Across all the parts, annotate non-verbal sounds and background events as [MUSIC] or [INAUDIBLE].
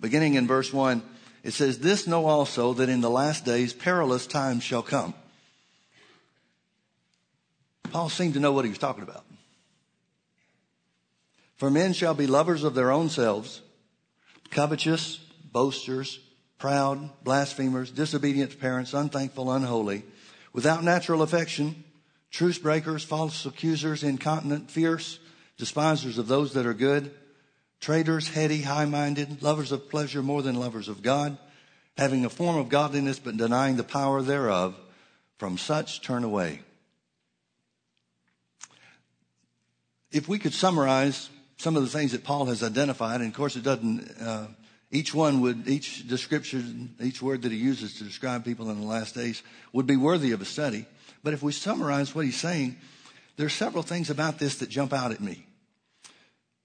beginning in verse 1, it says, This know also that in the last days perilous times shall come. Paul seemed to know what he was talking about. For men shall be lovers of their own selves, covetous, boasters, proud, blasphemers, disobedient to parents, unthankful, unholy, without natural affection, truce breakers, false accusers, incontinent, fierce, despisers of those that are good, traitors, heady, high minded, lovers of pleasure more than lovers of God, having a form of godliness but denying the power thereof. From such turn away. If we could summarize some of the things that Paul has identified, and of course it doesn't, uh, each one would, each description, each word that he uses to describe people in the last days would be worthy of a study. But if we summarize what he's saying, there are several things about this that jump out at me.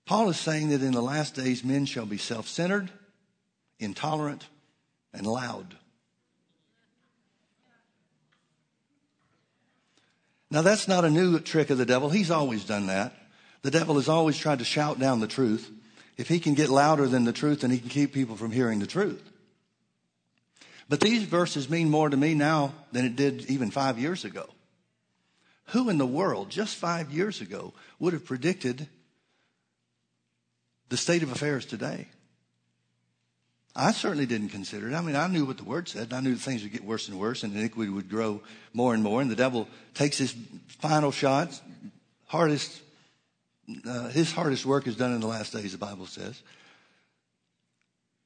Paul is saying that in the last days, men shall be self centered, intolerant, and loud. Now, that's not a new trick of the devil. He's always done that. The devil has always tried to shout down the truth. If he can get louder than the truth, then he can keep people from hearing the truth. But these verses mean more to me now than it did even five years ago. Who in the world, just five years ago, would have predicted the state of affairs today. I certainly didn't consider it. I mean, I knew what the word said. I knew things would get worse and worse and iniquity would grow more and more. And the devil takes his final shots, hardest, uh, his hardest work is done in the last days, the Bible says.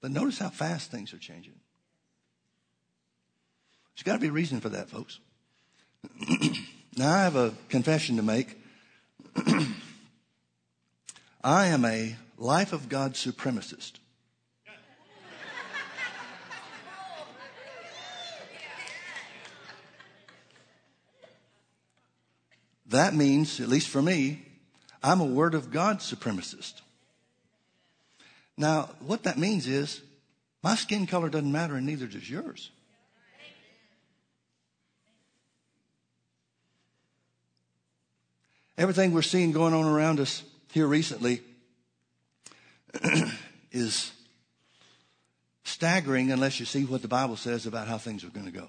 But notice how fast things are changing. There's got to be a reason for that, folks. [CLEARS THROAT] now, I have a confession to make. [CLEARS THROAT] I am a life of God supremacist. That means, at least for me, I'm a Word of God supremacist. Now, what that means is my skin color doesn't matter and neither does yours. Everything we're seeing going on around us here recently [CLEARS THROAT] is staggering unless you see what the Bible says about how things are going to go.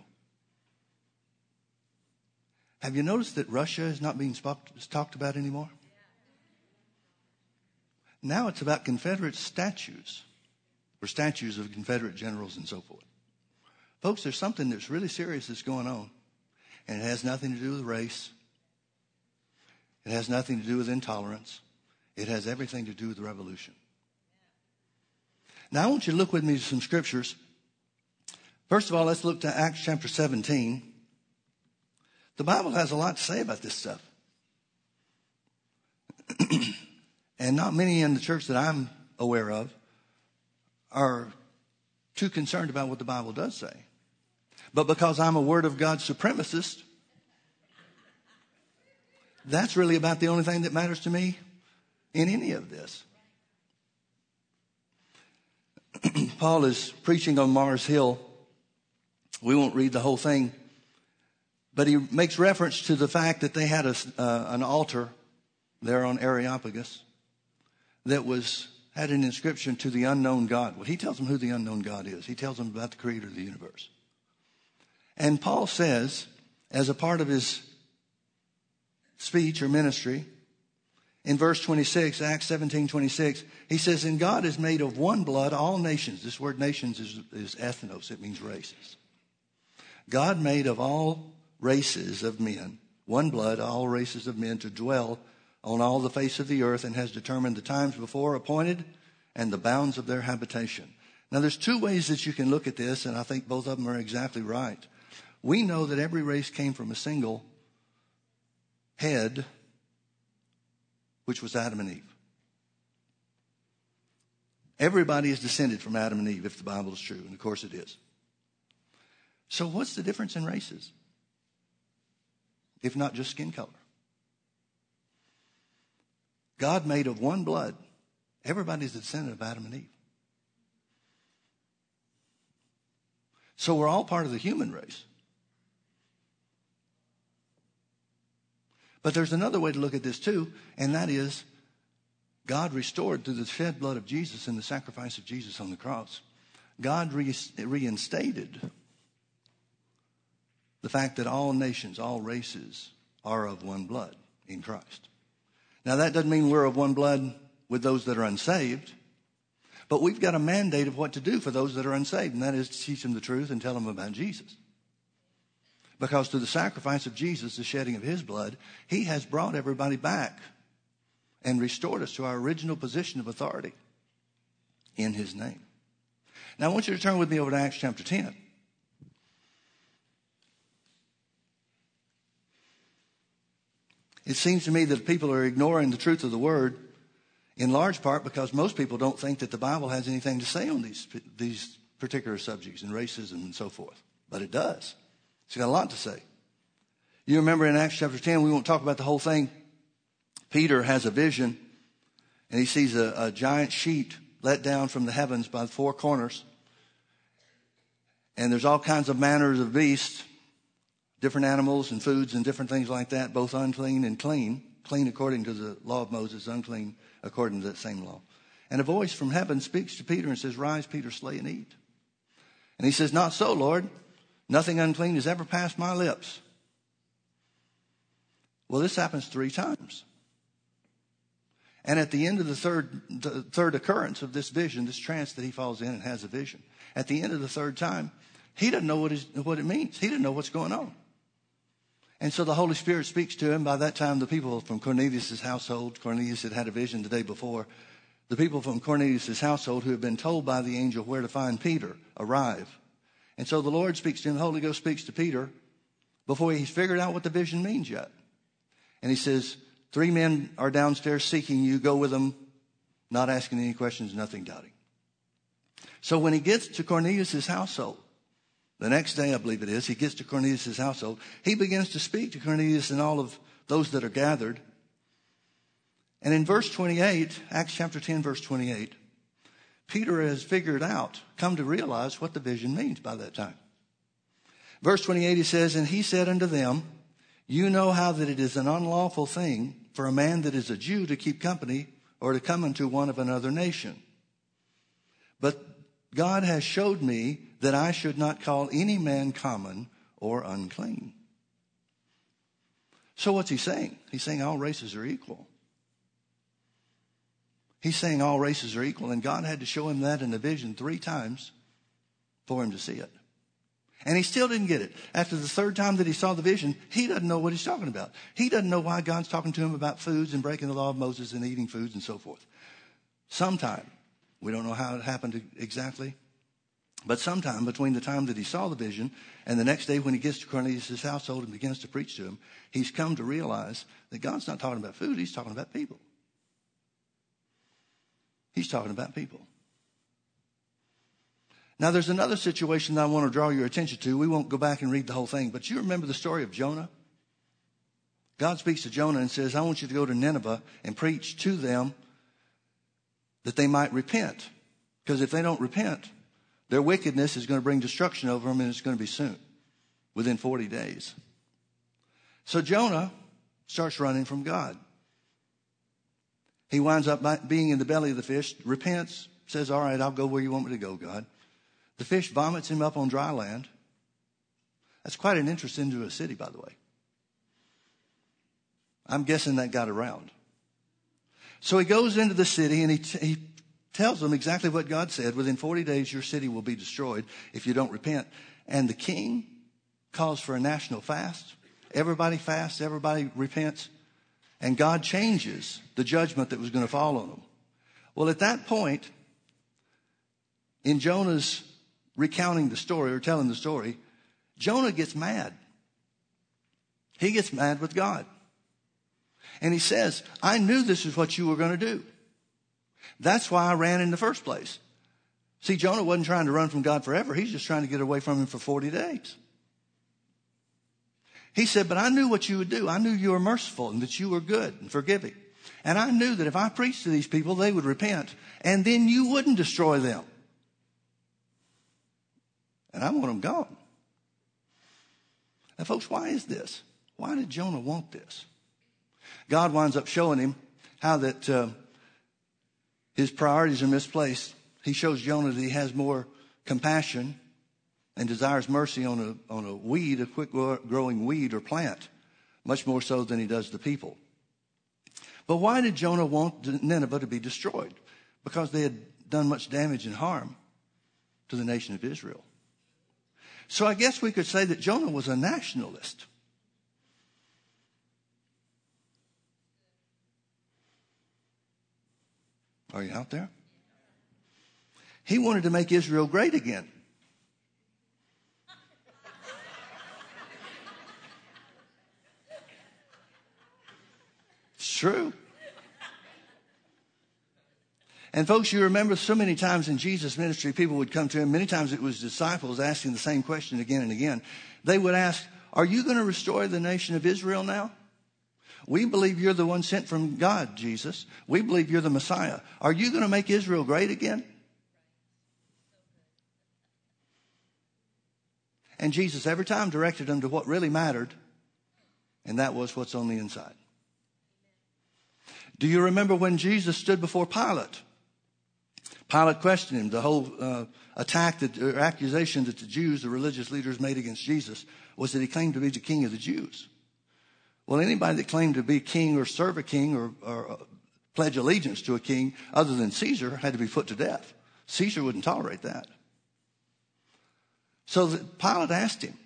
Have you noticed that Russia is not being talked about anymore? Now it's about Confederate statues or statues of Confederate generals and so forth. Folks, there's something that's really serious that's going on, and it has nothing to do with race. It has nothing to do with intolerance. It has everything to do with revolution. Now I want you to look with me to some scriptures. First of all, let's look to Acts chapter 17. The Bible has a lot to say about this stuff. [CLEARS THROAT] and not many in the church that I'm aware of are too concerned about what the Bible does say. But because I'm a Word of God supremacist, that's really about the only thing that matters to me in any of this. [CLEARS THROAT] Paul is preaching on Mars Hill. We won't read the whole thing, but he makes reference to the fact that they had a, uh, an altar there on Areopagus that was had an inscription to the unknown God. Well, he tells them who the unknown God is. He tells them about the creator of the universe. And Paul says, as a part of his speech or ministry, in verse 26, Acts 17, 26, he says, And God is made of one blood all nations. This word nations is, is ethnos, it means races. God made of all races of men, one blood, all races of men to dwell on all the face of the earth and has determined the times before appointed and the bounds of their habitation. Now, there's two ways that you can look at this, and I think both of them are exactly right. We know that every race came from a single head which was Adam and Eve. Everybody is descended from Adam and Eve if the Bible is true, and of course it is. So, what's the difference in races? If not just skin color. God made of one blood. Everybody's a descendant of Adam and Eve. So we're all part of the human race. But there's another way to look at this too, and that is God restored through the shed blood of Jesus and the sacrifice of Jesus on the cross. God re- reinstated the fact that all nations, all races are of one blood in Christ. Now, that doesn't mean we're of one blood with those that are unsaved, but we've got a mandate of what to do for those that are unsaved, and that is to teach them the truth and tell them about Jesus. Because through the sacrifice of Jesus, the shedding of his blood, he has brought everybody back and restored us to our original position of authority in his name. Now, I want you to turn with me over to Acts chapter 10. It seems to me that people are ignoring the truth of the word in large part because most people don't think that the Bible has anything to say on these, these particular subjects and racism and so forth. But it does. It's got a lot to say. You remember in Acts chapter 10, we won't talk about the whole thing. Peter has a vision and he sees a, a giant sheet let down from the heavens by the four corners. And there's all kinds of manners of beasts different animals and foods and different things like that, both unclean and clean, clean according to the law of Moses, unclean according to that same law. And a voice from heaven speaks to Peter and says, Rise, Peter, slay and eat. And he says, Not so, Lord. Nothing unclean has ever passed my lips. Well, this happens three times. And at the end of the third, the third occurrence of this vision, this trance that he falls in and has a vision, at the end of the third time, he doesn't know what, it means. He didn't know what's going on. And so the Holy Spirit speaks to him. By that time, the people from Cornelius' household, Cornelius had had a vision the day before, the people from Cornelius' household who had been told by the angel where to find Peter arrive. And so the Lord speaks to him, the Holy Ghost speaks to Peter before he's figured out what the vision means yet. And he says, Three men are downstairs seeking you. Go with them, not asking any questions, nothing doubting. So when he gets to Cornelius' household, the next day, I believe it is, he gets to Cornelius' household. He begins to speak to Cornelius and all of those that are gathered. And in verse 28, Acts chapter 10, verse 28, Peter has figured out, come to realize what the vision means by that time. Verse 28, he says, And he said unto them, You know how that it is an unlawful thing for a man that is a Jew to keep company or to come unto one of another nation. But God has showed me that I should not call any man common or unclean. So what's he saying? He's saying all races are equal. He's saying all races are equal, and God had to show him that in a vision three times for him to see it. And he still didn't get it. After the third time that he saw the vision, he doesn't know what he's talking about. He doesn't know why God's talking to him about foods and breaking the law of Moses and eating foods and so forth. Sometime, we don't know how it happened exactly, but sometime between the time that he saw the vision and the next day when he gets to Cornelius' household and begins to preach to him, he's come to realize that God's not talking about food, he's talking about people. He's talking about people. Now, there's another situation that I want to draw your attention to. We won't go back and read the whole thing, but you remember the story of Jonah? God speaks to Jonah and says, I want you to go to Nineveh and preach to them that they might repent. Because if they don't repent, their wickedness is going to bring destruction over them, and it's going to be soon, within 40 days. So Jonah starts running from God. He winds up being in the belly of the fish, repents, says, All right, I'll go where you want me to go, God. The fish vomits him up on dry land. That's quite an interest into a city, by the way. I'm guessing that got around. So he goes into the city and he, he tells them exactly what God said. Within 40 days, your city will be destroyed if you don't repent. And the king calls for a national fast. Everybody fasts, everybody repents, and God changes the judgment that was going to fall on them. Well, at that point, in Jonah's recounting the story or telling the story, Jonah gets mad. He gets mad with God. And he says, I knew this is what you were going to do. That's why I ran in the first place. See, Jonah wasn't trying to run from God forever. He's just trying to get away from him for 40 days. He said, But I knew what you would do. I knew you were merciful and that you were good and forgiving. And I knew that if I preached to these people, they would repent and then you wouldn't destroy them. And I want them gone. Now, folks, why is this? Why did Jonah want this? God winds up showing him how that uh, his priorities are misplaced. He shows Jonah that he has more compassion and desires mercy on a, on a weed, a quick growing weed or plant, much more so than he does the people. But why did Jonah want Nineveh to be destroyed? Because they had done much damage and harm to the nation of Israel. So I guess we could say that Jonah was a nationalist. Are you out there? He wanted to make Israel great again. True. And folks, you remember so many times in Jesus' ministry, people would come to him. Many times it was disciples asking the same question again and again. They would ask, Are you going to restore the nation of Israel now? We believe you're the one sent from God, Jesus. We believe you're the Messiah. Are you going to make Israel great again? And Jesus every time directed them to what really mattered, and that was what's on the inside. Do you remember when Jesus stood before Pilate? Pilate questioned him. The whole uh, attack that, or accusation that the Jews, the religious leaders, made against Jesus was that he claimed to be the king of the Jews. Well, anybody that claimed to be king or serve a king or, or uh, pledge allegiance to a king other than Caesar had to be put to death. Caesar wouldn't tolerate that. So Pilate asked him.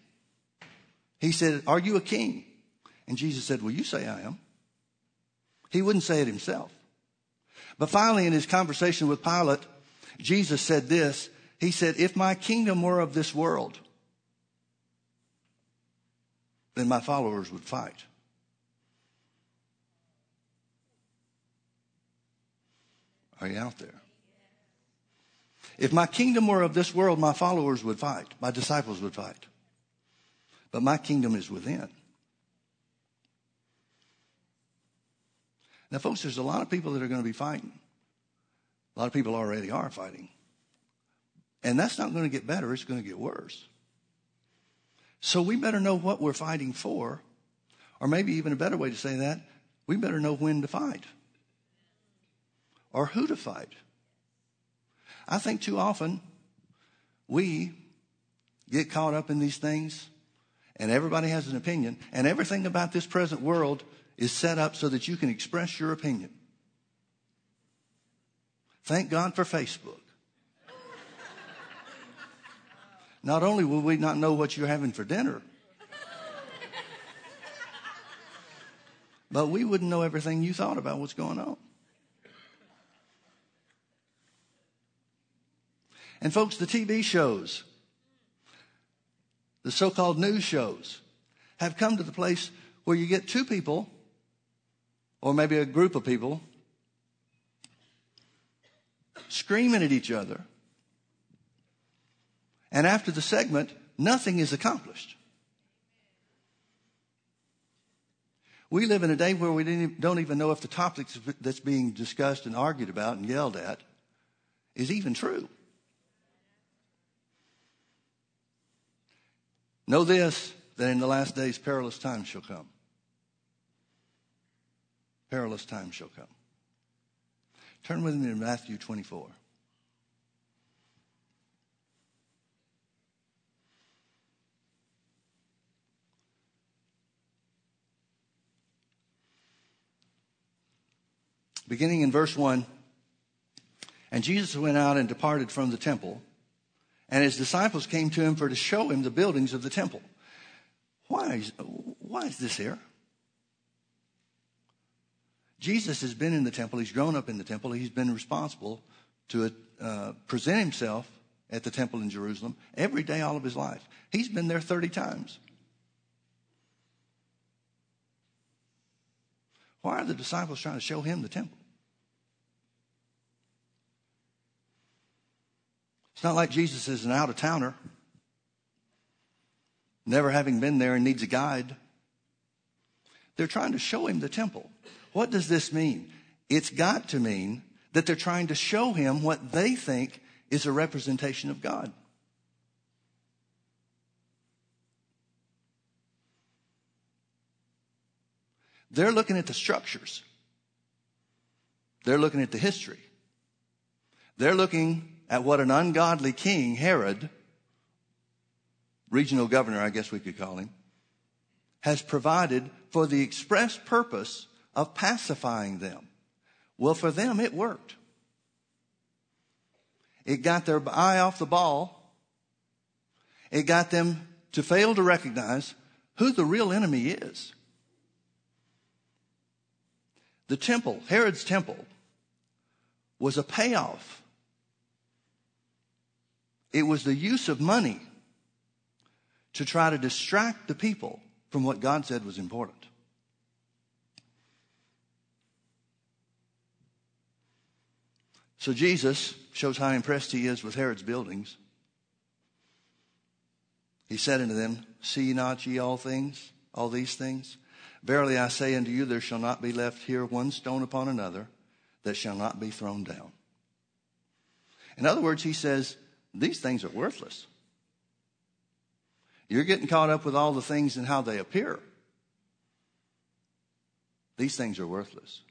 He said, Are you a king? And Jesus said, Well, you say I am. He wouldn't say it himself. But finally, in his conversation with Pilate, Jesus said this. He said, If my kingdom were of this world, then my followers would fight. Are you out there? If my kingdom were of this world, my followers would fight, my disciples would fight. But my kingdom is within. Now, folks, there's a lot of people that are going to be fighting. A lot of people already are fighting. And that's not going to get better, it's going to get worse. So we better know what we're fighting for, or maybe even a better way to say that, we better know when to fight or who to fight. I think too often we get caught up in these things and everybody has an opinion and everything about this present world is set up so that you can express your opinion. Thank God for Facebook. Not only will we not know what you're having for dinner, but we wouldn't know everything you thought about what's going on. And folks, the TV shows, the so-called news shows, have come to the place where you get two people, or maybe a group of people, screaming at each other. And after the segment, nothing is accomplished. We live in a day where we don't even know if the topic that's being discussed and argued about and yelled at is even true. Know this, that in the last days perilous times shall come. Perilous time shall come. Turn with me to Matthew 24. Beginning in verse 1 And Jesus went out and departed from the temple, and his disciples came to him for to show him the buildings of the temple. Why is, why is this here? Jesus has been in the temple. He's grown up in the temple. He's been responsible to uh, present himself at the temple in Jerusalem every day all of his life. He's been there 30 times. Why are the disciples trying to show him the temple? It's not like Jesus is an out of towner, never having been there and needs a guide. They're trying to show him the temple. What does this mean? It's got to mean that they're trying to show him what they think is a representation of God. They're looking at the structures. They're looking at the history. They're looking at what an ungodly king, Herod, regional governor, I guess we could call him, has provided for the express purpose of pacifying them. Well, for them, it worked. It got their eye off the ball. It got them to fail to recognize who the real enemy is. The temple, Herod's temple, was a payoff. It was the use of money to try to distract the people from what God said was important. So Jesus shows how impressed he is with Herod's buildings. He said unto them, See not ye all things, all these things? Verily I say unto you, there shall not be left here one stone upon another that shall not be thrown down. In other words, he says, These things are worthless. You're getting caught up with all the things and how they appear. These things are worthless.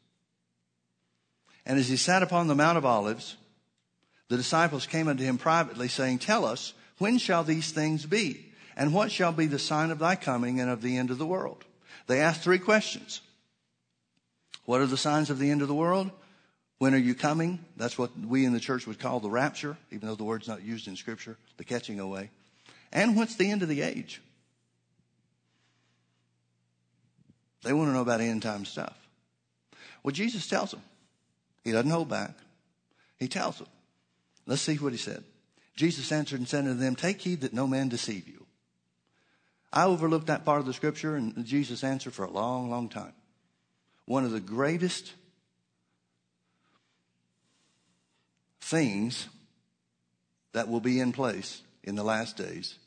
And as he sat upon the Mount of Olives, the disciples came unto him privately, saying, Tell us, when shall these things be? And what shall be the sign of thy coming and of the end of the world? They asked three questions. What are the signs of the end of the world? When are you coming? That's what we in the church would call the rapture, even though the word's not used in Scripture, the catching away. And what's the end of the age? They want to know about end time stuff. Well, Jesus tells them. He doesn't hold back. He tells them. Let's see what he said. Jesus answered and said unto them, Take heed that no man deceive you. I overlooked that part of the scripture and Jesus answered for a long, long time. One of the greatest things that will be in place in the last days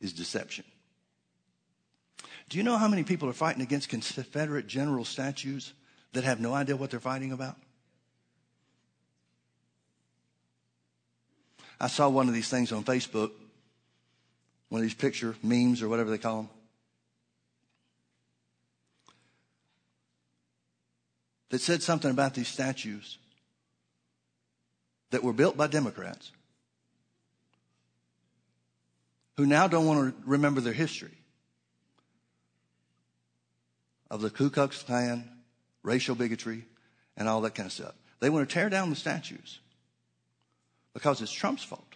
is deception. Do you know how many people are fighting against Confederate general statues that have no idea what they're fighting about? I saw one of these things on Facebook, one of these picture memes or whatever they call them. That said something about these statues that were built by Democrats who now don't want to remember their history of the Ku Klux Klan, racial bigotry, and all that kind of stuff. They want to tear down the statues because it's Trump's fault.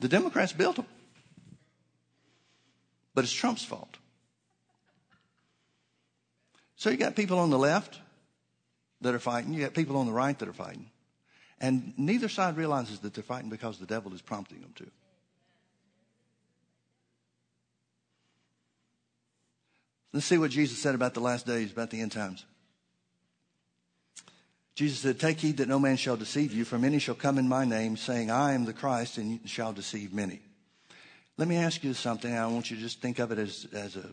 The Democrats built them, but it's Trump's fault. So you got people on the left that are fighting, you got people on the right that are fighting. And neither side realizes that they're fighting because the devil is prompting them to. Let's see what Jesus said about the last days, about the end times. Jesus said, Take heed that no man shall deceive you, for many shall come in my name, saying, I am the Christ, and shall deceive many. Let me ask you something. I want you to just think of it as, as a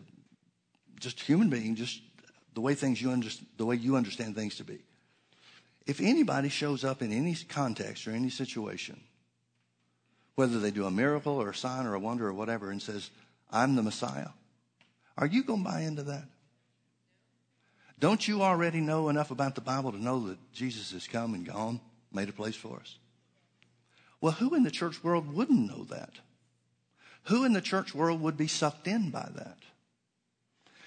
just human being, just the way things you under, the way you understand things to be. If anybody shows up in any context or any situation, whether they do a miracle or a sign or a wonder or whatever, and says, I'm the Messiah, are you going to buy into that? Don't you already know enough about the Bible to know that Jesus has come and gone, made a place for us? Well, who in the church world wouldn't know that? Who in the church world would be sucked in by that?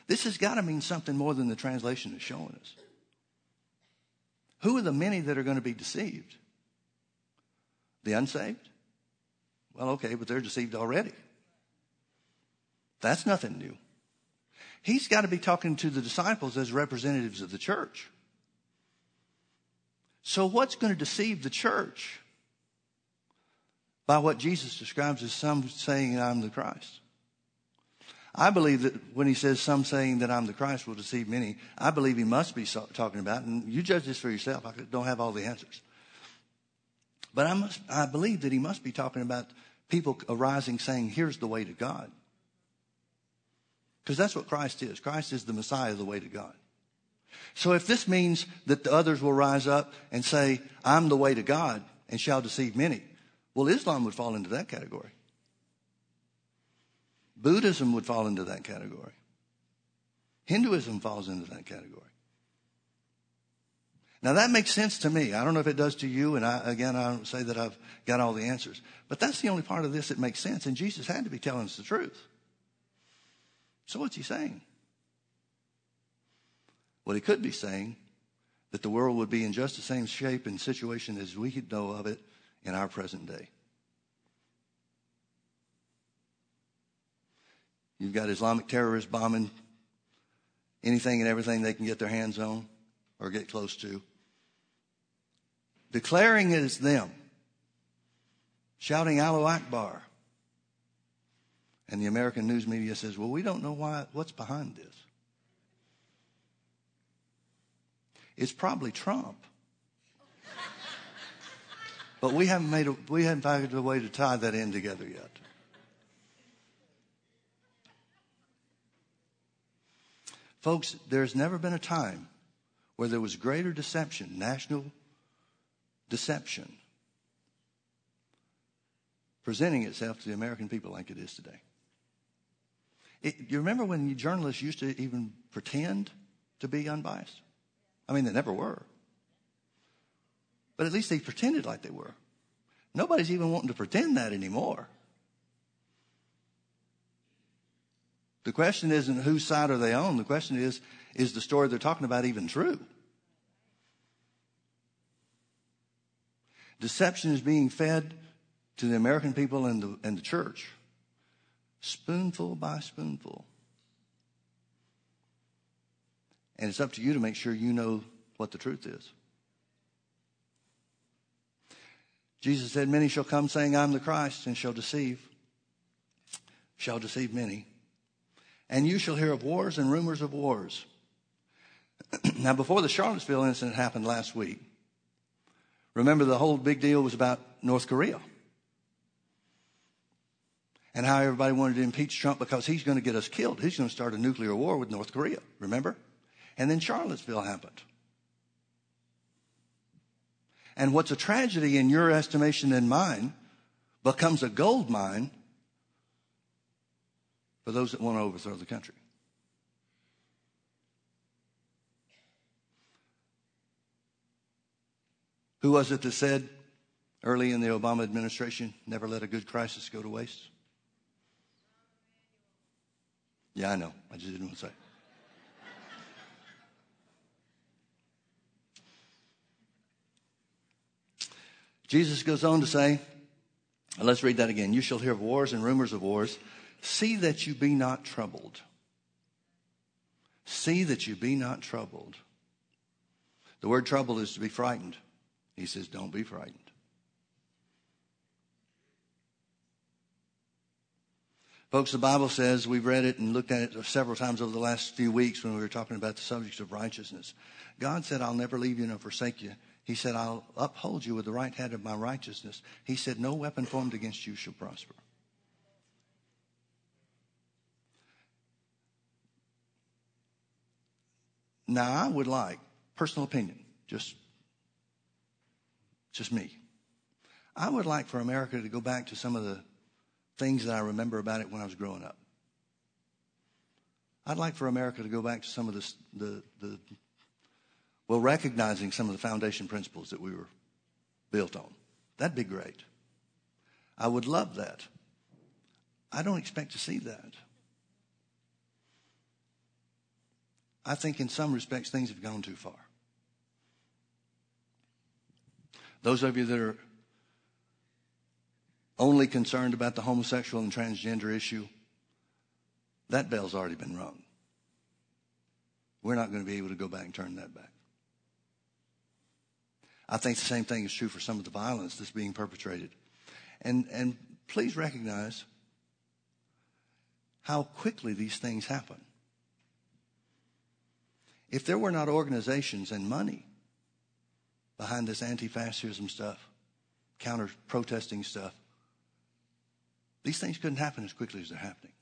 This has got to mean something more than the translation is showing us. Who are the many that are going to be deceived? The unsaved? Well, okay, but they're deceived already. That's nothing new. He's got to be talking to the disciples as representatives of the church. So, what's going to deceive the church by what Jesus describes as some saying, I'm the Christ? I believe that when he says some saying that I'm the Christ will deceive many, I believe he must be talking about, and you judge this for yourself. I don't have all the answers. But I, must, I believe that he must be talking about people arising saying, here's the way to God. Because that's what Christ is. Christ is the Messiah, the way to God. So if this means that the others will rise up and say, I'm the way to God and shall deceive many, well, Islam would fall into that category. Buddhism would fall into that category. Hinduism falls into that category. Now that makes sense to me. I don't know if it does to you, and I, again, I don't say that I've got all the answers. But that's the only part of this that makes sense, and Jesus had to be telling us the truth. So what's he saying? Well, he could be saying that the world would be in just the same shape and situation as we know of it in our present day. You've got Islamic terrorists bombing anything and everything they can get their hands on or get close to. Declaring it as them. Shouting Allahu Akbar. And the American news media says, well, we don't know why, what's behind this. It's probably Trump. [LAUGHS] but we haven't made a, we haven't found a way to tie that in together yet. Folks, there's never been a time where there was greater deception, national deception, presenting itself to the American people like it is today. It, you remember when journalists used to even pretend to be unbiased? I mean, they never were. But at least they pretended like they were. Nobody's even wanting to pretend that anymore. The question isn't whose side are they on. The question is, is the story they're talking about even true? Deception is being fed to the American people and the, and the church, spoonful by spoonful. And it's up to you to make sure you know what the truth is. Jesus said, Many shall come saying, I'm the Christ, and shall deceive, shall deceive many. And you shall hear of wars and rumors of wars. [CLEARS THROAT] now, before the Charlottesville incident happened last week, remember the whole big deal was about North Korea and how everybody wanted to impeach Trump because he's going to get us killed. He's going to start a nuclear war with North Korea, remember? And then Charlottesville happened. And what's a tragedy in your estimation and mine becomes a gold mine for those that want to overthrow the country. Who was it that said early in the Obama administration, never let a good crisis go to waste? Yeah, I know. I just didn't want to say. Jesus goes on to say, let's read that again. You shall hear of wars and rumors of wars. See that you be not troubled. See that you be not troubled. The word trouble is to be frightened. He says, don't be frightened. Folks, the Bible says, we've read it and looked at it several times over the last few weeks when we were talking about the subjects of righteousness. God said, I'll never leave you nor forsake you. He said, I'll uphold you with the right hand of my righteousness. He said, No weapon formed against you shall prosper. Now, I would like, personal opinion, just, just me. I would like for America to go back to some of the things that I remember about it when I was growing up. I'd like for America to go back to some of the, the, the well, recognizing some of the foundation principles that we were built on. That'd be great. I would love that. I don't expect to see that. I think in some respects things have gone too far. Those of you that are only concerned about the homosexual and transgender issue, that bell's already been rung. We're not going to be able to go back and turn that back. I think the same thing is true for some of the violence that's being perpetrated. And, and please recognize how quickly these things happen. If there were not organizations and money behind this anti fascism stuff, counter protesting stuff, these things couldn't happen as quickly as they're happening.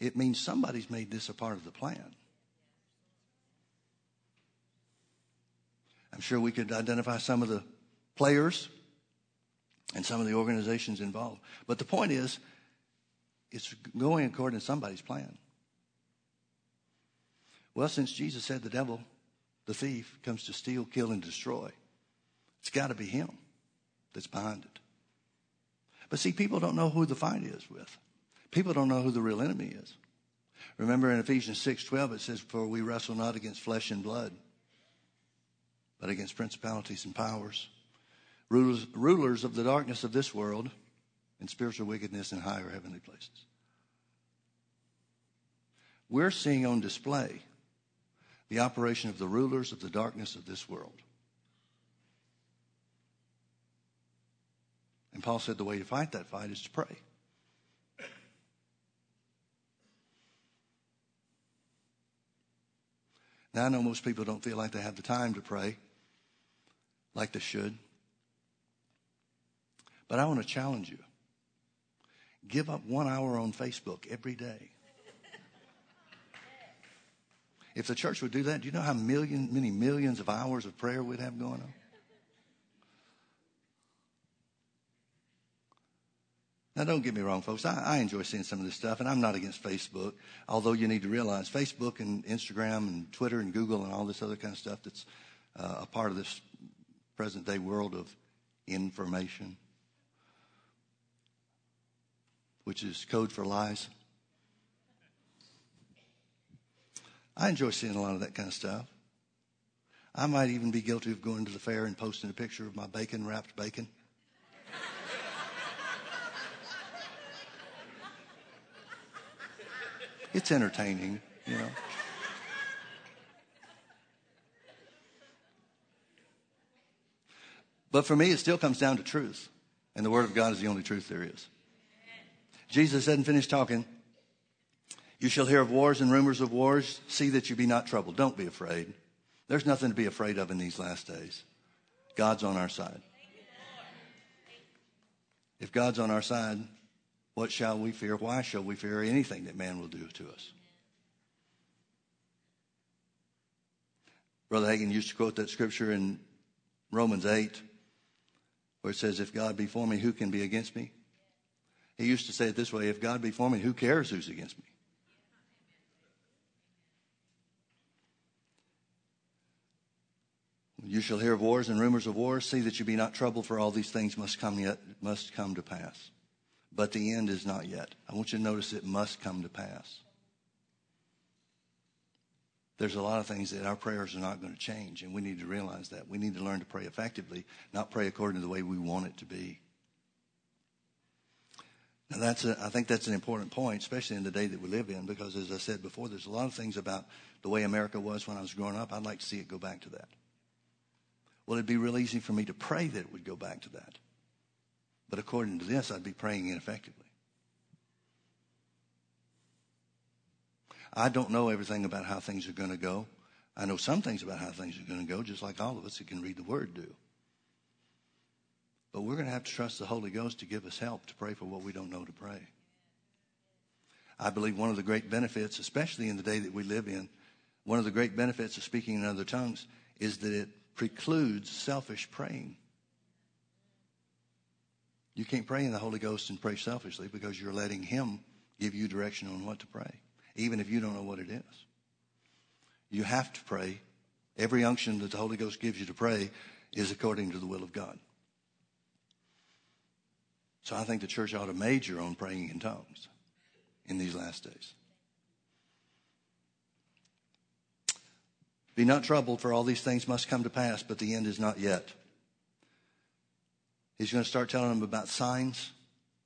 It means somebody's made this a part of the plan. I'm sure we could identify some of the players and some of the organizations involved. But the point is, it's going according to somebody's plan. Well, since Jesus said the devil the thief, comes to steal, kill, and destroy. It's got to be him that's behind it. But see, people don't know who the fight is with. People don't know who the real enemy is. Remember in Ephesians 6:12 it says for we wrestle not against flesh and blood but against principalities and powers rulers, rulers of the darkness of this world and spiritual wickedness in higher heavenly places. We're seeing on display the operation of the rulers of the darkness of this world. And Paul said the way to fight that fight is to pray. Now, I know most people don't feel like they have the time to pray like they should. But I want to challenge you. Give up one hour on Facebook every day. If the church would do that, do you know how million, many millions of hours of prayer we'd have going on? Now, don't get me wrong, folks. I, I, enjoy seeing some of this stuff, and I'm not against Facebook. Although you need to realize Facebook and Instagram and Twitter and Google and all this other kind of stuff that's uh, a part of this present day world of information, which is code for lies. I enjoy seeing a lot of that kind of stuff. I might even be guilty of going to the fair and posting a picture of my bacon wrapped bacon. It's entertaining, you know. But for me, it still comes down to truth. And the Word of God is the only truth there is. Jesus hadn't finished talking. You shall hear of wars and rumors of wars. See that you be not troubled. Don't be afraid. There's nothing to be afraid of in these last days. God's on our side. If God's on our side, what shall we fear? Why shall we fear anything that man will do to us? Brother Hagin used to quote that scripture in Romans 8, where it says, If God be for me, who can be against me? He used to say it this way If God be for me, who cares who's against me? You shall hear of wars and rumors of wars. See that you be not troubled, for all these things must come yet must come to pass but the end is not yet. I want you to notice it must come to pass. There's a lot of things that our prayers are not going to change, and we need to realize that. We need to learn to pray effectively, not pray according to the way we want it to be. Now, that's a, I think that's an important point, especially in the day that we live in, because as I said before, there's a lot of things about the way America was when I was growing up. I'd like to see it go back to that. Well, it'd be real easy for me to pray that it would go back to that. But according to this, I'd be praying ineffectively. I don't know everything about how things are going to go. I know some things about how things are going to go, just like all of us that can read the Word do. But we're going to have to trust the Holy Ghost to give us help to pray for what we don't know to pray. I believe one of the great benefits, especially in the day that we live in, one of the great benefits of speaking in other tongues is that it precludes selfish praying. You can't pray in the Holy Ghost and pray selfishly because you're letting Him give you direction on what to pray, even if you don't know what it is. You have to pray. Every unction that the Holy Ghost gives you to pray is according to the will of God. So I think the church ought to major on praying in tongues in these last days. Be not troubled, for all these things must come to pass, but the end is not yet. He's going to start telling them about signs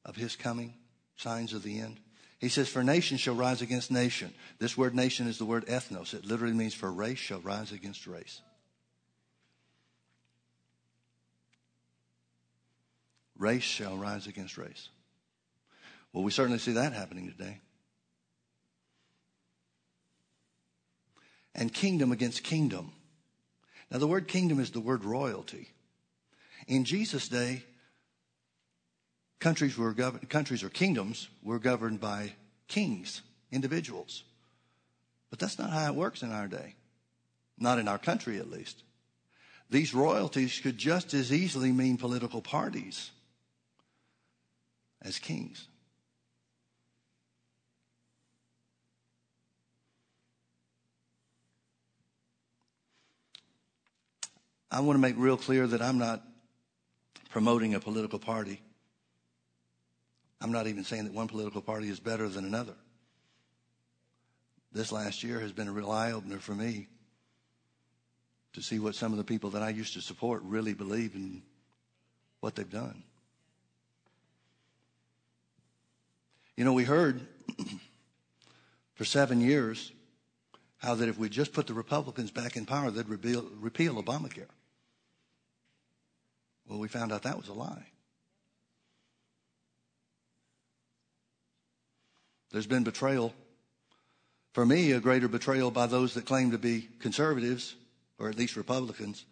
of his coming, signs of the end. He says, For nation shall rise against nation. This word nation is the word ethnos. It literally means for race shall rise against race. Race shall rise against race. Well, we certainly see that happening today. And kingdom against kingdom. Now, the word kingdom is the word royalty. In Jesus' day, countries were governed, countries or kingdoms were governed by kings, individuals. But that's not how it works in our day. Not in our country, at least. These royalties could just as easily mean political parties as kings. I want to make real clear that I'm not promoting a political party. I'm not even saying that one political party is better than another. This last year has been a real eye opener for me to see what some of the people that I used to support really believe in what they've done. You know, we heard [CLEARS THROAT] for seven years how that if we just put the Republicans back in power, they'd repeal, repeal Obamacare. Well, we found out that was a lie. There's been betrayal. For me, a greater betrayal by those that claim to be conservatives, or at least Republicans,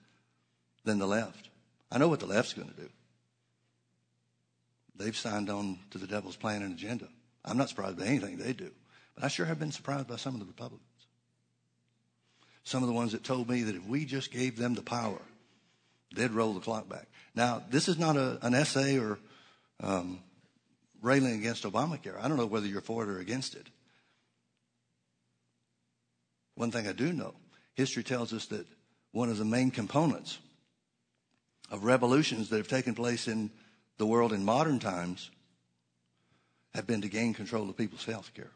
than the left. I know what the left's going to do. They've signed on to the devil's plan and agenda. I'm not surprised by anything they do, but I sure have been surprised by some of the Republicans. Some of the ones that told me that if we just gave them the power, they'd roll the clock back. Now, this is not a, an essay or um, railing against Obamacare. I don't know whether you're for it or against it. One thing I do know history tells us that one of the main components of revolutions that have taken place in the world in modern times have been to gain control of people's health care.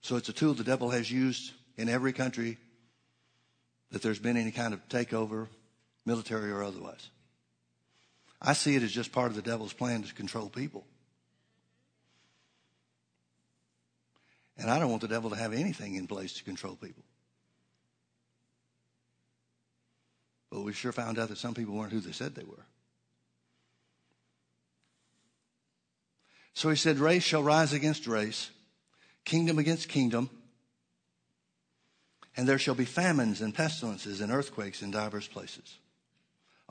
So it's a tool the devil has used in every country that there's been any kind of takeover, military or otherwise. I see it as just part of the devil's plan to control people. And I don't want the devil to have anything in place to control people. But we sure found out that some people weren't who they said they were. So he said, Race shall rise against race, kingdom against kingdom, and there shall be famines and pestilences and earthquakes in divers places.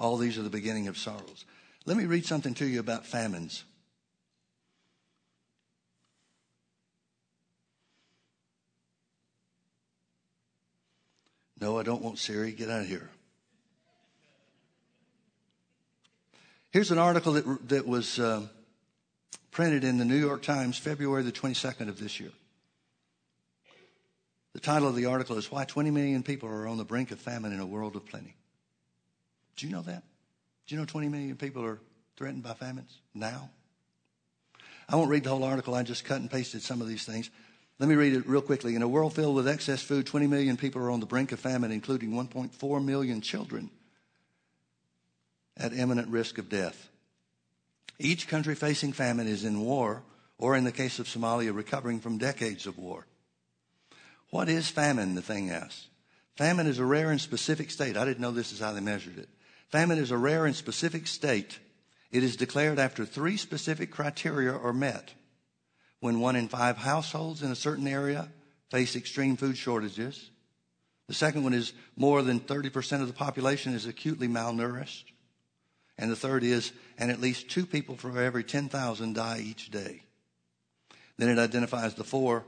All these are the beginning of sorrows. Let me read something to you about famines. No, I don't want Siri. Get out of here. Here's an article that, that was uh, printed in the New York Times February the 22nd of this year. The title of the article is Why 20 Million People Are on the Brink of Famine in a World of Plenty. Do you know that? Do you know 20 million people are threatened by famines now? I won't read the whole article. I just cut and pasted some of these things. Let me read it real quickly. In a world filled with excess food, 20 million people are on the brink of famine, including 1.4 million children at imminent risk of death. Each country facing famine is in war, or in the case of Somalia, recovering from decades of war. What is famine? The thing asks. Famine is a rare and specific state. I didn't know this is how they measured it. Famine is a rare and specific state. It is declared after three specific criteria are met. When one in five households in a certain area face extreme food shortages. The second one is more than 30% of the population is acutely malnourished. And the third is, and at least two people for every 10,000 die each day. Then it identifies the four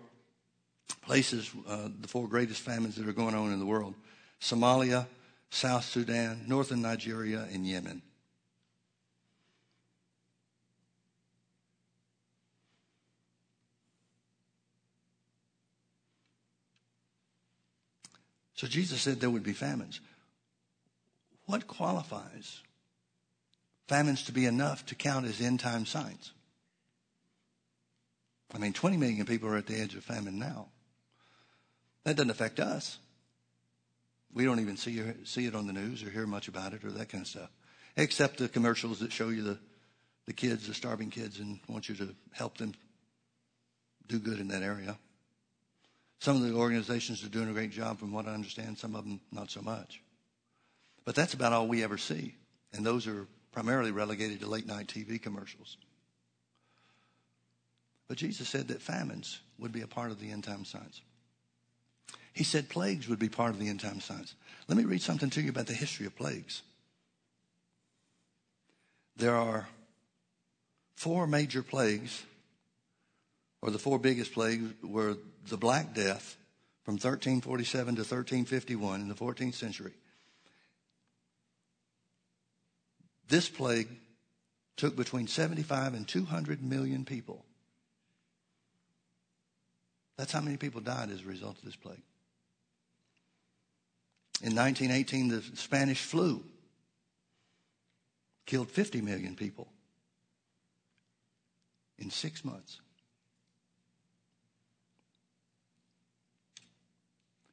places, uh, the four greatest famines that are going on in the world Somalia, South Sudan, northern Nigeria, and Yemen. So Jesus said there would be famines. What qualifies famines to be enough to count as end time signs? I mean, 20 million people are at the edge of famine now. That doesn't affect us. We don't even see, see it on the news or hear much about it or that kind of stuff, except the commercials that show you the, the kids, the starving kids, and want you to help them do good in that area. Some of the organizations are doing a great job, from what I understand, some of them not so much. But that's about all we ever see. And those are primarily relegated to late night TV commercials. But Jesus said that famines would be a part of the end time signs. He said plagues would be part of the end time signs. Let me read something to you about the history of plagues. There are four major plagues, or the four biggest plagues were the Black Death from 1347 to 1351 in the 14th century. This plague took between 75 and 200 million people. That's how many people died as a result of this plague. In 1918, the Spanish flu killed 50 million people in six months.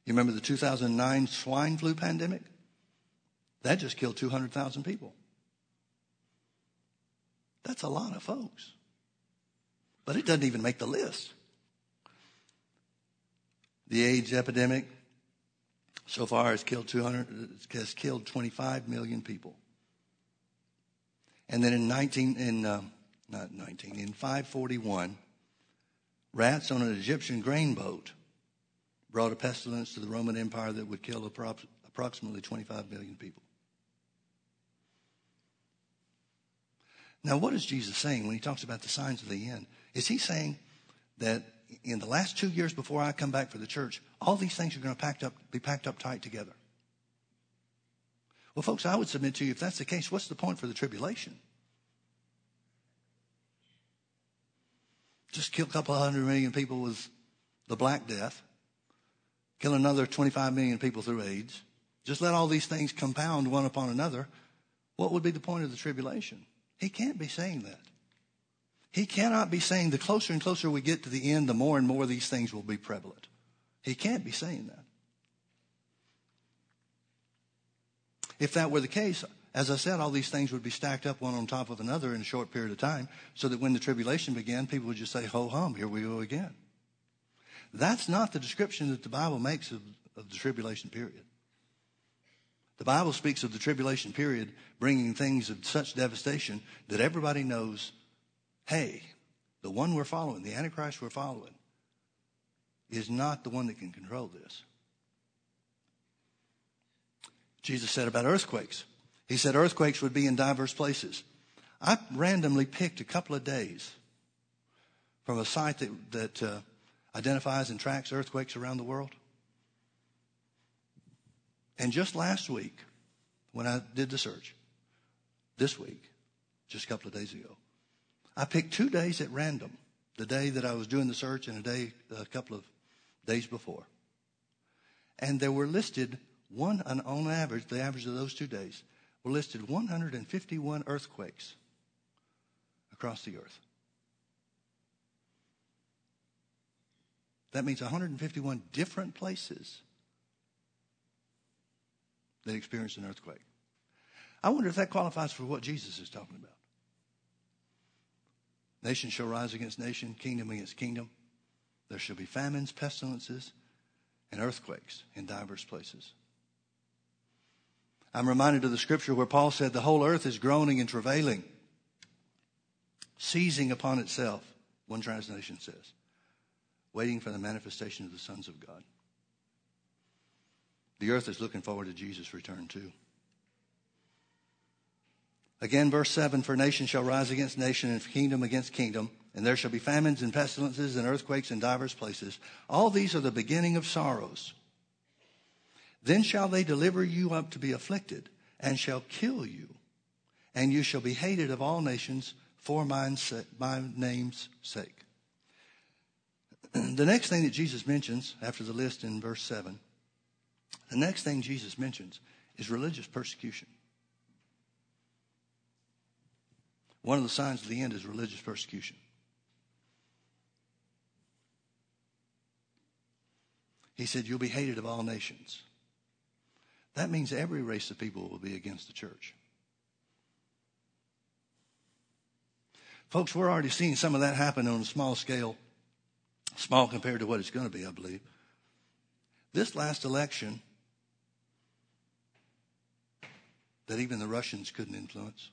You remember the 2009 swine flu pandemic? That just killed 200,000 people. That's a lot of folks. But it doesn't even make the list. The AIDS epidemic so far has killed 200 has killed 25 million people. And then in 19 in uh, not 19 in 541 rats on an Egyptian grain boat brought a pestilence to the Roman Empire that would kill approximately 25 million people. Now, what is Jesus saying when he talks about the signs of the end? Is he saying that in the last two years before I come back for the church, all these things are going to packed up, be packed up tight together? Well, folks, I would submit to you if that's the case, what's the point for the tribulation? Just kill a couple hundred million people with the Black Death, kill another 25 million people through AIDS. Just let all these things compound one upon another. What would be the point of the tribulation? He can't be saying that. He cannot be saying the closer and closer we get to the end, the more and more these things will be prevalent. He can't be saying that. If that were the case, as I said, all these things would be stacked up one on top of another in a short period of time, so that when the tribulation began, people would just say, ho hum, here we go again. That's not the description that the Bible makes of, of the tribulation period. The Bible speaks of the tribulation period bringing things of such devastation that everybody knows hey, the one we're following, the Antichrist we're following, is not the one that can control this. Jesus said about earthquakes. He said earthquakes would be in diverse places. I randomly picked a couple of days from a site that, that uh, identifies and tracks earthquakes around the world. And just last week, when I did the search, this week, just a couple of days ago, I picked two days at random the day that I was doing the search and a day, a couple of days before. And there were listed one, on average, the average of those two days, were listed 151 earthquakes across the earth. That means 151 different places that experienced an earthquake. I wonder if that qualifies for what Jesus is talking about. Nation shall rise against nation, kingdom against kingdom. There shall be famines, pestilences, and earthquakes in divers places. I'm reminded of the scripture where Paul said, The whole earth is groaning and travailing, seizing upon itself, one translation says, waiting for the manifestation of the sons of God. The earth is looking forward to Jesus' return too. Again, verse 7 For nation shall rise against nation, and kingdom against kingdom, and there shall be famines and pestilences and earthquakes in divers places. All these are the beginning of sorrows. Then shall they deliver you up to be afflicted, and shall kill you, and you shall be hated of all nations for my name's sake. [CLEARS THROAT] the next thing that Jesus mentions after the list in verse 7 the next thing Jesus mentions is religious persecution. One of the signs of the end is religious persecution. He said, You'll be hated of all nations. That means every race of people will be against the church. Folks, we're already seeing some of that happen on a small scale, small compared to what it's going to be, I believe. This last election, that even the Russians couldn't influence.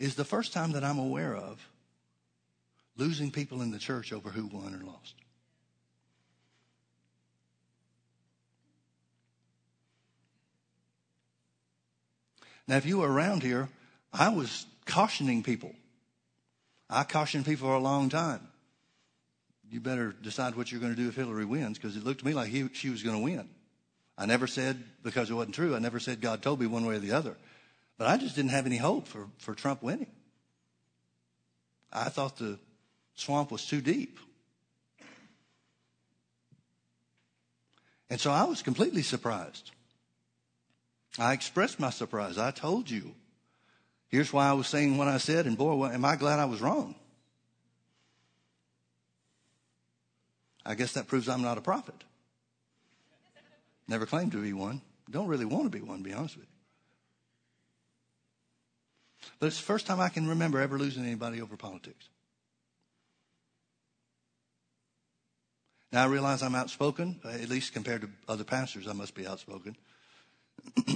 Is the first time that I'm aware of losing people in the church over who won or lost. Now, if you were around here, I was cautioning people. I cautioned people for a long time you better decide what you're going to do if Hillary wins because it looked to me like he, she was going to win. I never said, because it wasn't true, I never said God told me one way or the other. But I just didn't have any hope for, for Trump winning. I thought the swamp was too deep. And so I was completely surprised. I expressed my surprise. I told you. Here's why I was saying what I said, and boy, am I glad I was wrong. I guess that proves I'm not a prophet. Never claimed to be one. Don't really want to be one, to be honest with you. But it's the first time I can remember ever losing anybody over politics. Now I realize I'm outspoken, at least compared to other pastors, I must be outspoken. [COUGHS]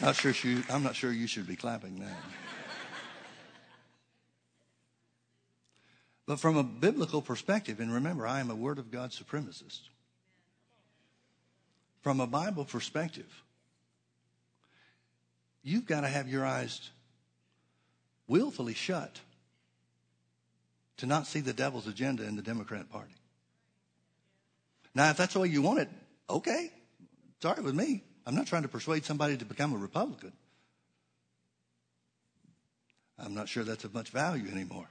not sure you, I'm not sure you should be clapping now. but from a biblical perspective, and remember, I am a Word of God supremacist. From a Bible perspective, you've got to have your eyes willfully shut to not see the devil's agenda in the Democrat Party. Now, if that's the way you want it, okay. Sorry with me. I'm not trying to persuade somebody to become a Republican. I'm not sure that's of much value anymore.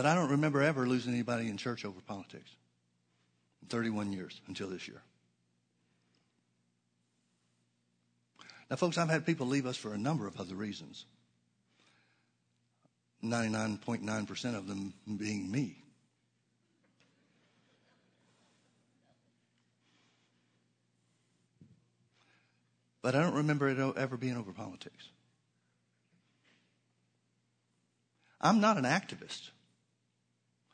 But I don't remember ever losing anybody in church over politics. in 31 years until this year. Now, folks, I've had people leave us for a number of other reasons. 99.9% of them being me. But I don't remember it ever being over politics. I'm not an activist.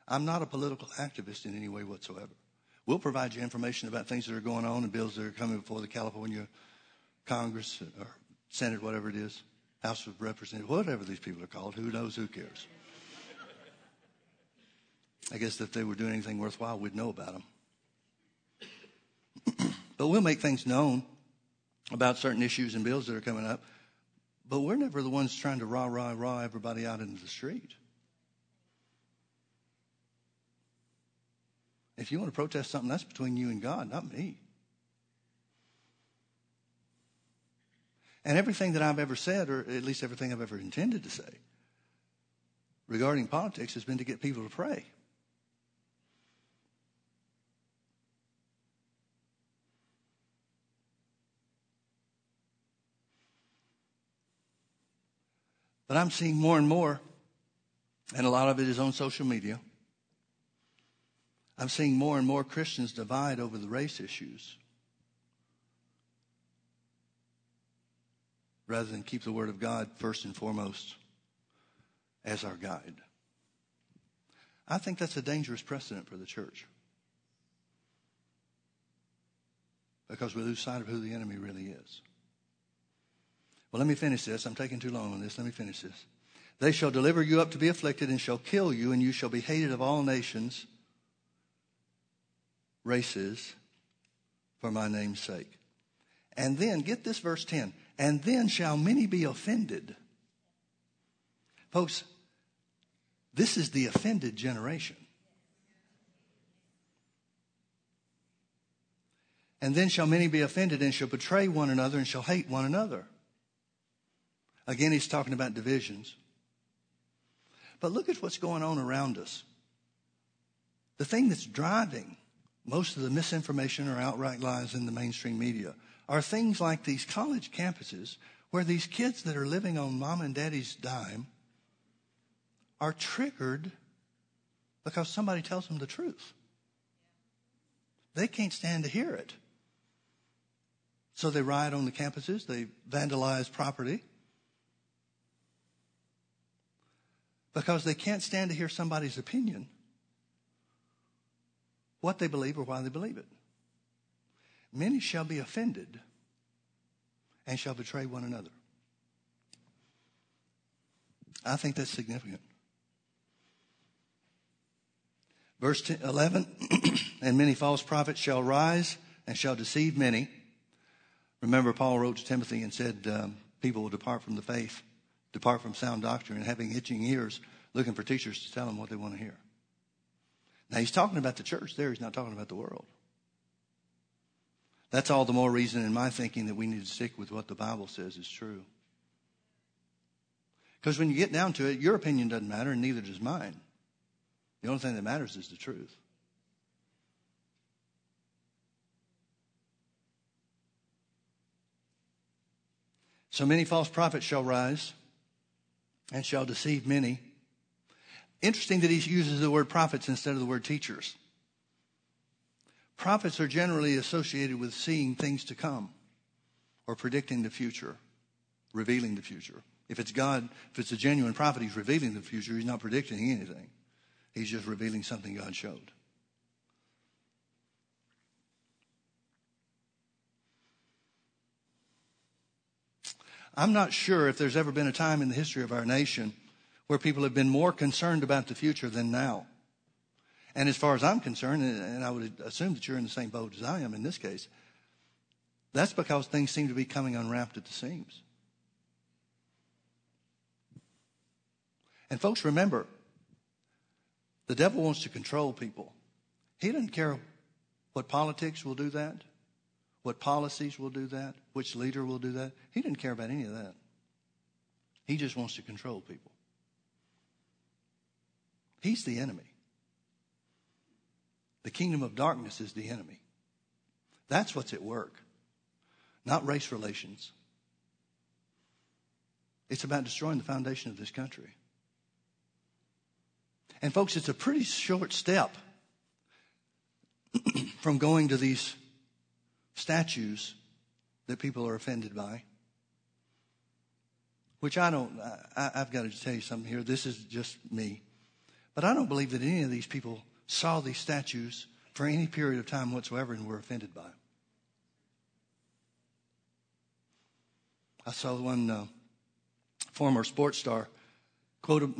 I'm not a political activist in any way whatsoever. We'll provide you information about things that are going on and bills that are coming before the California Congress or Senate, whatever it is, House of Representatives, whatever these people are called. Who knows? Who cares? I guess if they were doing anything worthwhile, we'd know about them. [CLEARS THROAT] but we'll make things known about certain issues and bills that are coming up. But we're never the ones trying to rah, rah, rah everybody out into the street. If you want to protest something, that's between you and God, not me. And everything that I've ever said, or at least everything I've ever intended to say, regarding politics has been to get people to pray. But I'm seeing more and more, and a lot of it is on social media. I'm seeing more and more Christians divide over the race issues rather than keep the Word of God first and foremost as our guide. I think that's a dangerous precedent for the church because we lose sight of who the enemy really is. Well, let me finish this. I'm taking too long on this. Let me finish this. They shall deliver you up to be afflicted and shall kill you, and you shall be hated of all nations races for my name's sake. And then, get this verse 10 and then shall many be offended. Folks, this is the offended generation. And then shall many be offended and shall betray one another and shall hate one another. Again, he's talking about divisions. But look at what's going on around us. The thing that's driving most of the misinformation or outright lies in the mainstream media are things like these college campuses where these kids that are living on mom and daddy's dime are triggered because somebody tells them the truth. They can't stand to hear it. So they riot on the campuses, they vandalize property because they can't stand to hear somebody's opinion what they believe or why they believe it. Many shall be offended and shall betray one another. I think that's significant. Verse 11 [CLEARS THROAT] And many false prophets shall rise and shall deceive many. Remember, Paul wrote to Timothy and said, um, People will depart from the faith, depart from sound doctrine, and having itching ears, looking for teachers to tell them what they want to hear. Now, he's talking about the church there, he's not talking about the world. That's all the more reason in my thinking that we need to stick with what the Bible says is true. Because when you get down to it, your opinion doesn't matter, and neither does mine. The only thing that matters is the truth. So many false prophets shall rise and shall deceive many. Interesting that he uses the word prophets instead of the word teachers. Prophets are generally associated with seeing things to come or predicting the future, revealing the future. If it's God, if it's a genuine prophet, he's revealing the future. He's not predicting anything. He's just revealing something God showed. I'm not sure if there's ever been a time in the history of our nation where people have been more concerned about the future than now. And as far as I'm concerned, and I would assume that you're in the same boat as I am in this case, that's because things seem to be coming unwrapped at the seams. And folks, remember, the devil wants to control people. He doesn't care what politics will do that, what policies will do that, which leader will do that. He doesn't care about any of that. He just wants to control people. He's the enemy. The kingdom of darkness is the enemy. That's what's at work, not race relations. It's about destroying the foundation of this country. And, folks, it's a pretty short step [CLEARS THROAT] from going to these statues that people are offended by. Which I don't, I, have got to tell you something here. This is just me. But I don't believe that any of these people saw these statues for any period of time whatsoever and were offended by them. I saw one uh, former sports star quote,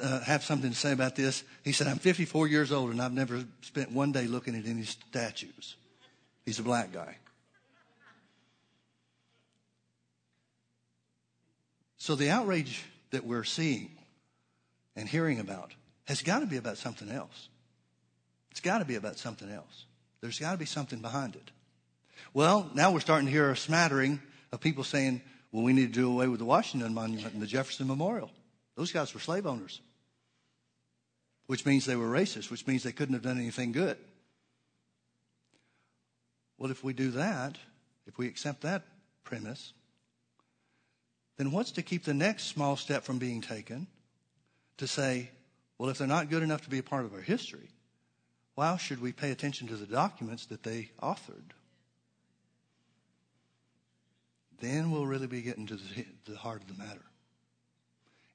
uh, have something to say about this. He said, I'm 54 years old and I've never spent one day looking at any statues. He's a black guy. So the outrage that we're seeing and hearing about has got to be about something else. It's got to be about something else. There's got to be something behind it. Well, now we're starting to hear a smattering of people saying, well, we need to do away with the Washington Monument and the Jefferson Memorial. Those guys were slave owners, which means they were racist, which means they couldn't have done anything good. Well, if we do that, if we accept that premise, then what's to keep the next small step from being taken to say, well, if they're not good enough to be a part of our history, why should we pay attention to the documents that they authored? Then we'll really be getting to the, heart of the matter.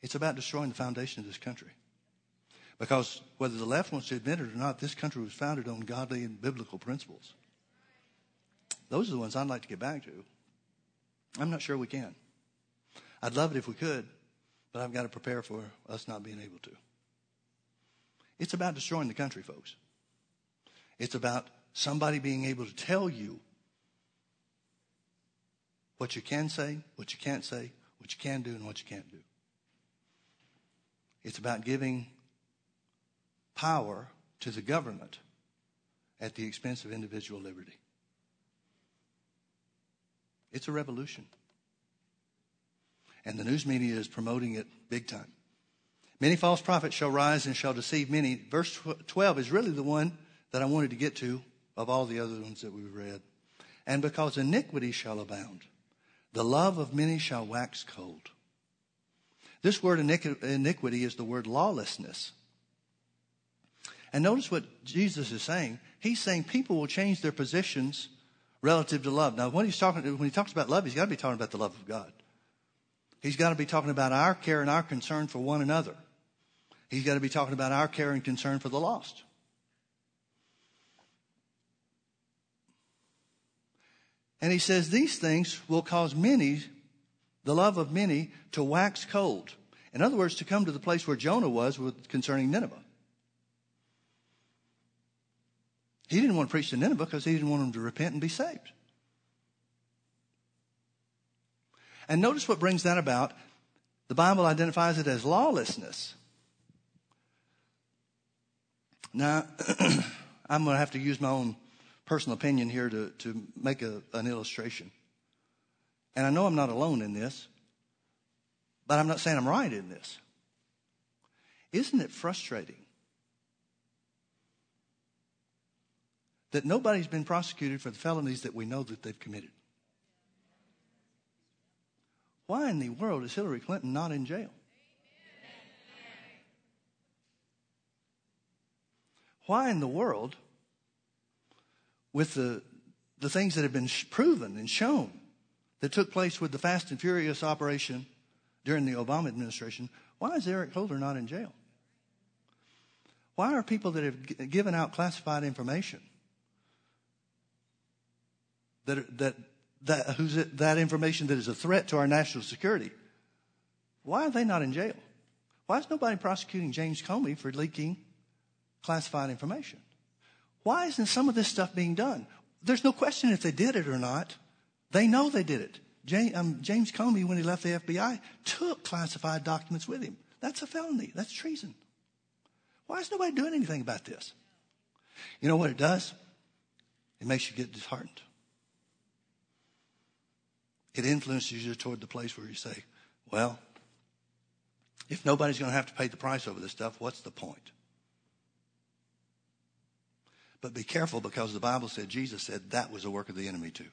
It's about destroying the foundation of this country. Because whether the left wants to admit it or not, this country was founded on godly and biblical principles. Those are the ones I'd like to get back to. I'm not sure we can. I'd love it if we could, but I've got to prepare for us not being able to. It's about destroying the country, folks. It's about somebody being able to tell you what you can say, what you can't say, what you can do, and what you can't do. It's about giving power to the government at the expense of individual liberty. It's a revolution. And the news media is promoting it big time. Many false prophets shall rise and shall deceive many. Verse 12 is really the one that I wanted to get to of all the other ones that we've read. And because iniquity shall abound, the love of many shall wax cold. This word iniquity is the word lawlessness. And notice what Jesus is saying. He's saying people will change their positions relative to love. Now, when he's talking, when he talks about love, he's got to be talking about the love of God. He's got to be talking about our care and our concern for one another. He's got to be talking about our care and concern for the lost. And he says these things will cause many the love of many to wax cold. In other words, to come to the place where Jonah was with, concerning Nineveh. He didn't want to preach to Nineveh because he didn't want them to repent and be saved. And notice what brings that about. The Bible identifies it as lawlessness. Now, [CLEARS THROAT] I'm going to have to use my own personal opinion here to, to make a, an illustration. And I know I'm not alone in this, but I'm not saying I'm right in this. Isn't it frustrating that nobody's been prosecuted for the felonies that we know that they've committed? Why in the world is Hillary Clinton not in jail? Why in the world, with the, the things that have been proven and shown that took place with the Fast and Furious operation during the Obama administration, why is Eric Holder not in jail? Why are people that have given out classified information that, that, that, who's it, that information that is a threat to our national security, why are they not in jail? Why is nobody prosecuting James Comey for leaking classified information? Why isn't some of this stuff being done? There's no question if they did it or not. They know they did it. James, um, James Comey, when he left the FBI, took classified documents with him. That's a felony. That's treason. Why is nobody doing anything about this? You know what it does? It makes you get disheartened. It influences you toward the place where you say, well, if nobody's going to have to pay the price over this stuff, what's the point? But be careful because the Bible said, Jesus said that was a work of the enemy too.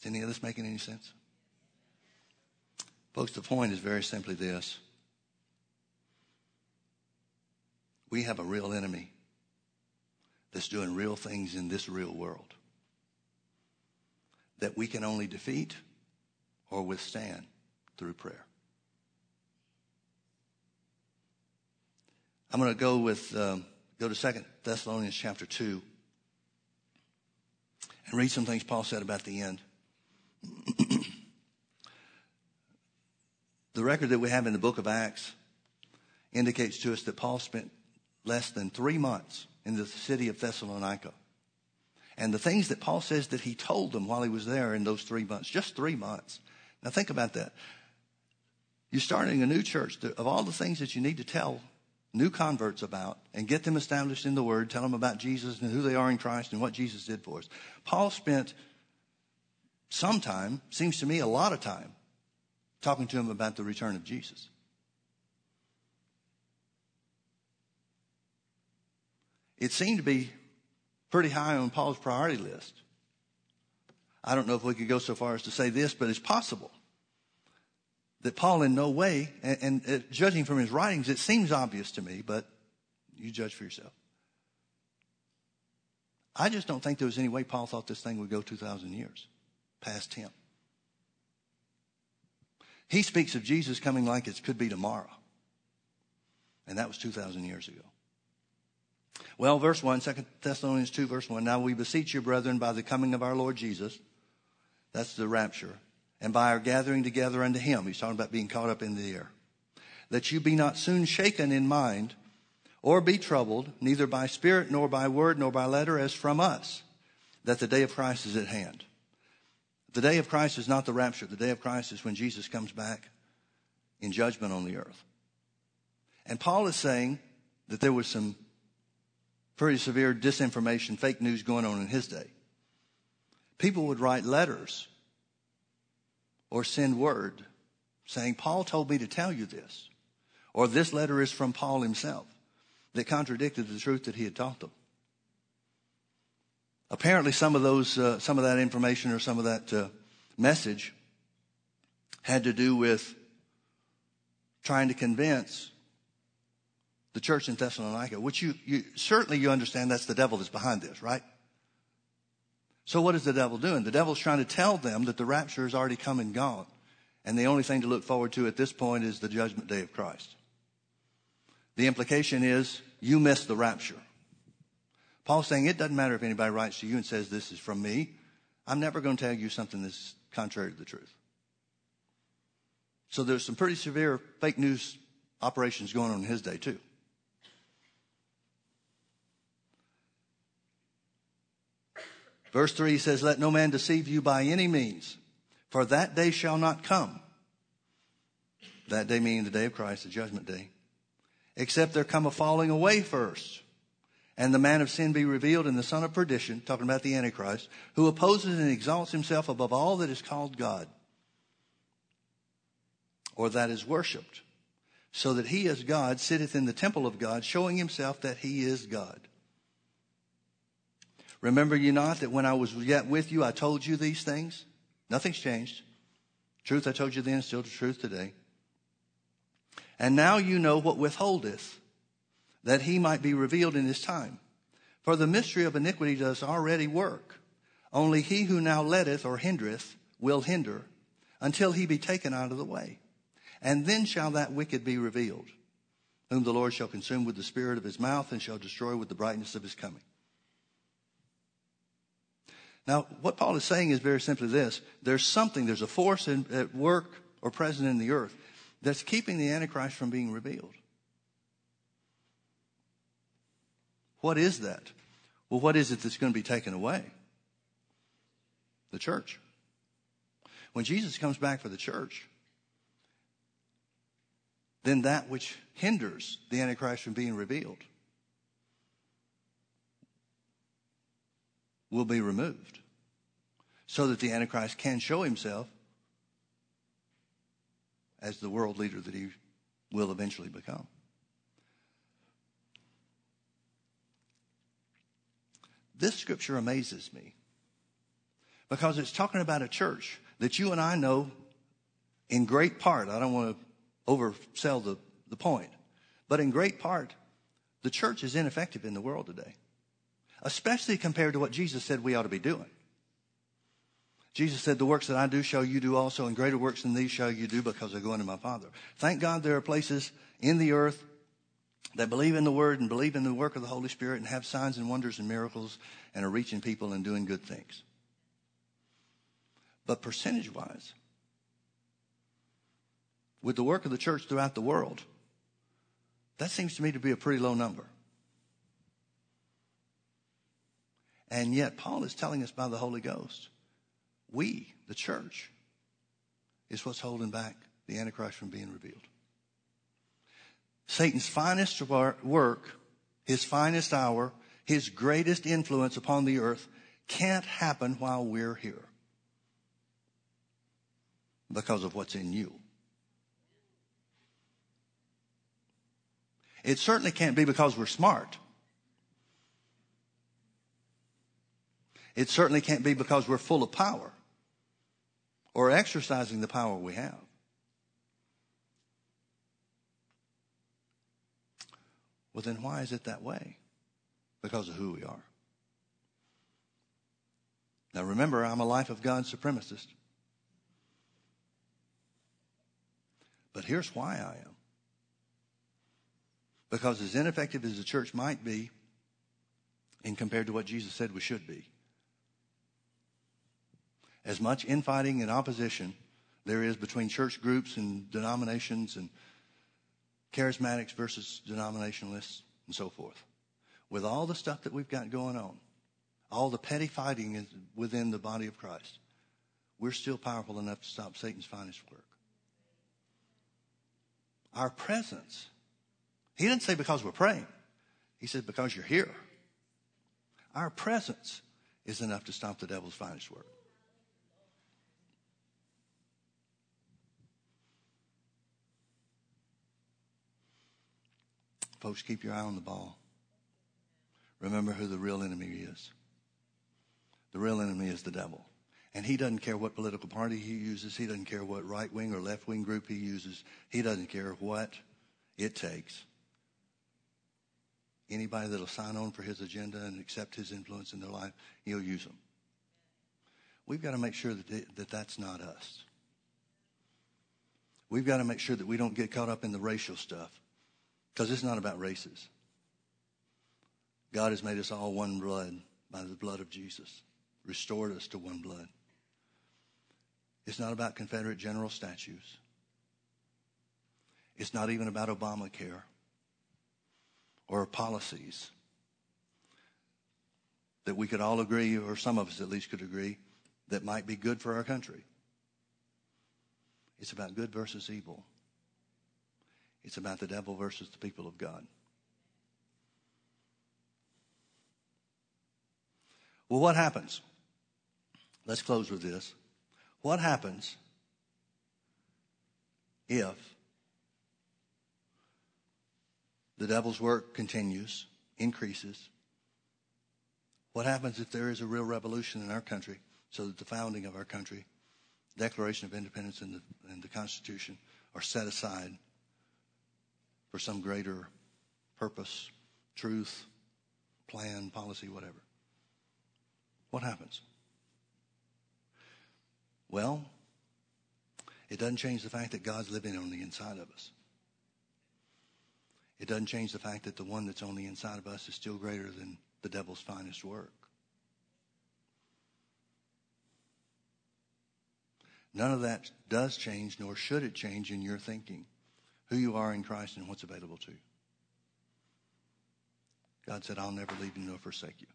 Is any of this making any sense? Folks, the point is very simply this. We have a real enemy that's doing real things in this real world that we can only defeat or withstand through prayer. I'm going to go with um, go to Second Thessalonians chapter two and read some things Paul said about the end. [CLEARS THROAT] the record that we have in the book of Acts indicates to us that Paul spent less than three months in the city of Thessalonica. And the things that Paul says that he told them while he was there in those three months, just three months. Now think about that. You're starting a new church. Of all the things that you need to tell new converts about and get them established in the Word, tell them about Jesus and who they are in Christ and what Jesus did for us. Paul spent some time, seems to me a lot of time, talking to them about the return of Jesus. It seemed to be pretty high on Paul's priority list. I don't know if we could go so far as to say this, but it's possible that Paul, in no way, and, and uh, judging from his writings, it seems obvious to me, but you judge for yourself. I just don't think there was any way Paul thought this thing would go 2,000 years past him. He speaks of Jesus coming like it could be tomorrow. And that was 2,000 years ago. Well, verse 1, 2 Thessalonians 2, verse 1. Now we beseech you, brethren, by the coming of our Lord Jesus, that's the rapture, and by our gathering together unto him, he's talking about being caught up in the air, that you be not soon shaken in mind, or be troubled, neither by spirit, nor by word, nor by letter, as from us, that the day of Christ is at hand. The day of Christ is not the rapture. The day of Christ is when Jesus comes back in judgment on the earth. And Paul is saying that there was some pretty severe disinformation, fake news going on in his day. People would write letters or send word saying, Paul told me to tell you this, or this letter is from Paul himself that contradicted the truth that he had taught them. Apparently, some of those, uh, some of that information or some of that uh, message had to do with trying to convince the church in Thessalonica, which you, you certainly you understand that's the devil that's behind this, right? So what is the devil doing? The devil's trying to tell them that the rapture has already come and gone. And the only thing to look forward to at this point is the judgment day of Christ. The implication is you missed the rapture. Paul's saying it doesn't matter if anybody writes to you and says this is from me. I'm never going to tell you something that's contrary to the truth. So there's some pretty severe fake news operations going on in his day too. Verse 3 says, Let no man deceive you by any means, for that day shall not come That day meaning the day of Christ, the judgment day. Except there come a falling away first. And the man of sin be revealed and the son of perdition, talking about the Antichrist, who opposes and exalts himself above all that is called God or that is worshiped, so that he as God sitteth in the temple of God, showing himself that he is God. Remember you not that when I was yet with you, I told you these things? Nothing's changed. Truth I told you then still the truth today. And now you know what withholdeth, that he might be revealed in his time. For the mystery of iniquity does already work. Only he who now letteth or hindereth will hinder until he be taken out of the way. And then shall that wicked be revealed, whom the Lord shall consume with the spirit of his mouth and shall destroy with the brightness of his coming. Now, what Paul is saying is very simply this there's something, there's a force in, at work or present in the earth that's keeping the Antichrist from being revealed. What is that? Well, what is it that's going to be taken away? The church. When Jesus comes back for the church, then that which hinders the Antichrist from being revealed will be removed so that the Antichrist can show himself as the world leader that he will eventually become. This scripture amazes me because it's talking about a church that you and I know in great part. I don't want to oversell the, the point. But in great part, the church is ineffective in the world today, especially compared to what Jesus said we ought to be doing. Jesus said, The works that I do shall you do also, and greater works than these shall you do because I go unto my Father. Thank God there are places in the earth that believe in the Word and believe in the work of the Holy Spirit and have signs and wonders and miracles and are reaching people and doing good things. But percentage wise, with the work of the church throughout the world, that seems to me to be a pretty low number. And yet, Paul is telling us by the Holy Ghost, we, the church, is what's holding back the Antichrist from being revealed. Satan's finest work, his finest hour, his greatest influence upon the earth can't happen while we're here because of what's in you. It certainly can't be because we're smart. It certainly can't be because we're full of power or exercising the power we have. Well, then why is it that way? Because of who we are. Now remember, I'm a life of God supremacist. But here's why I am. Because as ineffective as the church might be, in compared to what Jesus said we should be, as much infighting and opposition there is between church groups and denominations and charismatics versus denominationalists and so forth. With all the stuff that we've got going on, all the petty fighting within the body of Christ, we're still powerful enough to stop Satan's finest work. Our presence he didn't say because we're praying. He said because you're here. Our presence is enough to stop the devil's finest work. Folks, keep your eye on the ball. Remember who the real enemy is. The real enemy is the devil. And he doesn't care what political party he uses. He doesn't care what right wing or left wing group he uses. He doesn't care what it takes Anybody that'll sign on for his agenda and accept his influence in their life, he'll use them. We've got to make sure that, that that's not us. We've got to make sure that we don't get caught up in the racial stuff because it's not about races. God has made us all one blood by the blood of Jesus, restored us to one blood. It's not about Confederate general statues. It's not even about Obamacare or policies that we could all agree, or some of us at least could agree, that might be good for our country. It's about good versus evil. It's about the devil versus the people of God. Well, what happens? Let's close with this. What happens if the devil's work continues, increases? What happens if there is a real revolution in our country so that the founding of our country, Declaration of Independence and the, and the Constitution are set aside for some greater purpose, truth, plan, policy, whatever? What happens? Well, it doesn't change the fact that God's living on the inside of us. It doesn't change the fact that the one that's on the inside of us is still greater than the devil's finest work. None of that does change, nor should it change in your thinking who you are in Christ and what's available to you. God said, I'll never leave you nor forsake you.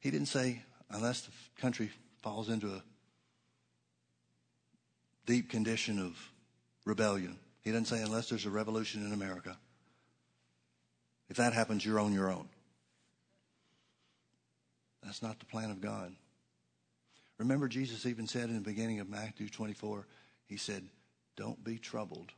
He didn't say, unless the country falls into a deep condition of rebellion. He doesn't say, unless there's a revolution in America. If that happens, you're on your own. That's not the plan of God. Remember, Jesus even said in the beginning of Matthew 24, He said, Don't be troubled.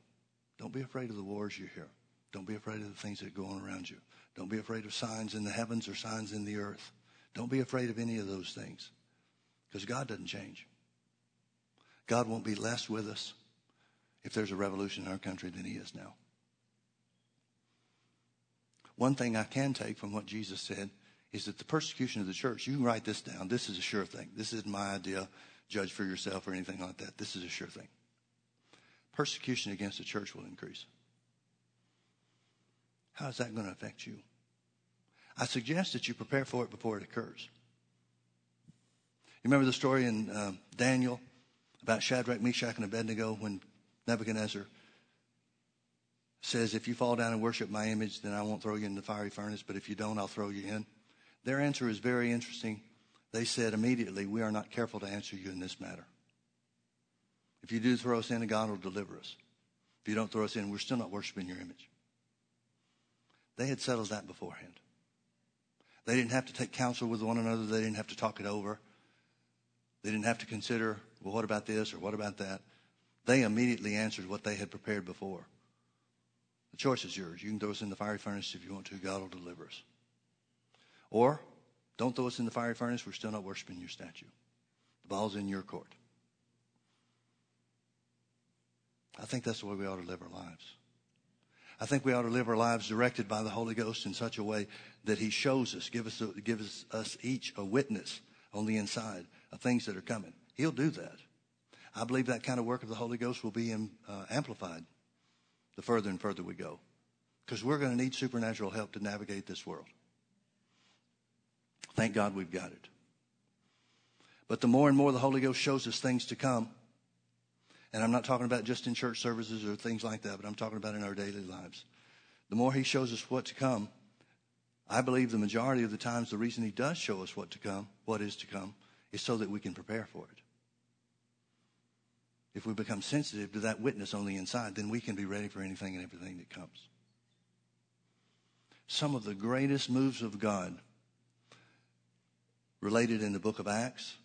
Don't be afraid of the wars you hear. Don't be afraid of the things that go on around you. Don't be afraid of signs in the heavens or signs in the earth. Don't be afraid of any of those things because God doesn't change. God won't be less with us if there's a revolution in our country than he is now. One thing I can take from what Jesus said is that the persecution of the church, you can write this down. This is a sure thing. This isn't my idea. Judge for yourself or anything like that. This is a sure thing. Persecution against the church will increase. How is that going to affect you? I suggest that you prepare for it before it occurs. You remember the story in uh, Daniel about Shadrach, Meshach, and Abednego when Nebuchadnezzar says, If you fall down and worship my image, then I won't throw you in the fiery furnace, but if you don't, I'll throw you in. Their answer is very interesting. They said immediately, We are not careful to answer you in this matter. If you do throw us in, God will deliver us. If you don't throw us in, we're still not worshiping your image. They had settled that beforehand. They didn't have to take counsel with one another. They didn't have to talk it over. They didn't have to consider, well, what about this or what about that? They immediately answered what they had prepared before. The choice is yours. You can throw us in the fiery furnace if you want to. God will deliver us. Or don't throw us in the fiery furnace. We're still not worshiping your statue. The ball's in your court. I think that's the way we ought to live our lives. I think we ought to live our lives directed by the Holy Ghost in such a way that He shows us, give us, gives us each a witness on the inside of things that are coming. He'll do that. I believe that kind of work of the Holy Ghost will be in, uh, amplified the further and further we go, because we're going to need supernatural help to navigate this world. Thank God we've got it. But the more and more the Holy Ghost shows us things to come, and I'm not talking about just in church services or things like that, but I'm talking about in our daily lives. The more He shows us what to come, I believe the majority of the times the reason He does show us what to come, what is to come, is so that we can prepare for it. If we become sensitive to that witness on the inside, then we can be ready for anything and everything that comes. Some of the greatest moves of God related in the book of Acts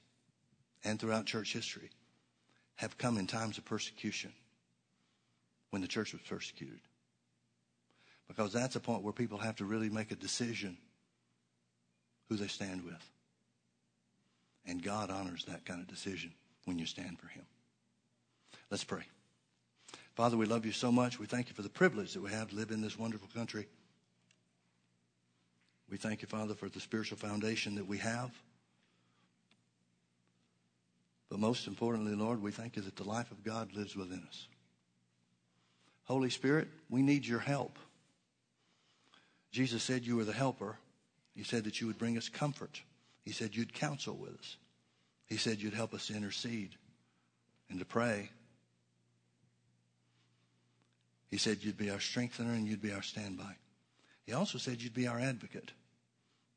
and throughout church history have come in times of persecution when the church was persecuted. Because that's a point where people have to really make a decision who they stand with. And God honors that kind of decision when you stand for Him. Let's pray. Father, we love you so much. We thank you for the privilege that we have to live in this wonderful country. We thank you, Father, for the spiritual foundation that we have. But most importantly, Lord, we thank you that the life of God lives within us. Holy Spirit, we need your help. Jesus said you were the helper. He said that you would bring us comfort. He said you'd counsel with us. He said you'd help us to intercede and to pray. He said you'd be our strengthener and you'd be our standby. He also said you'd be our advocate,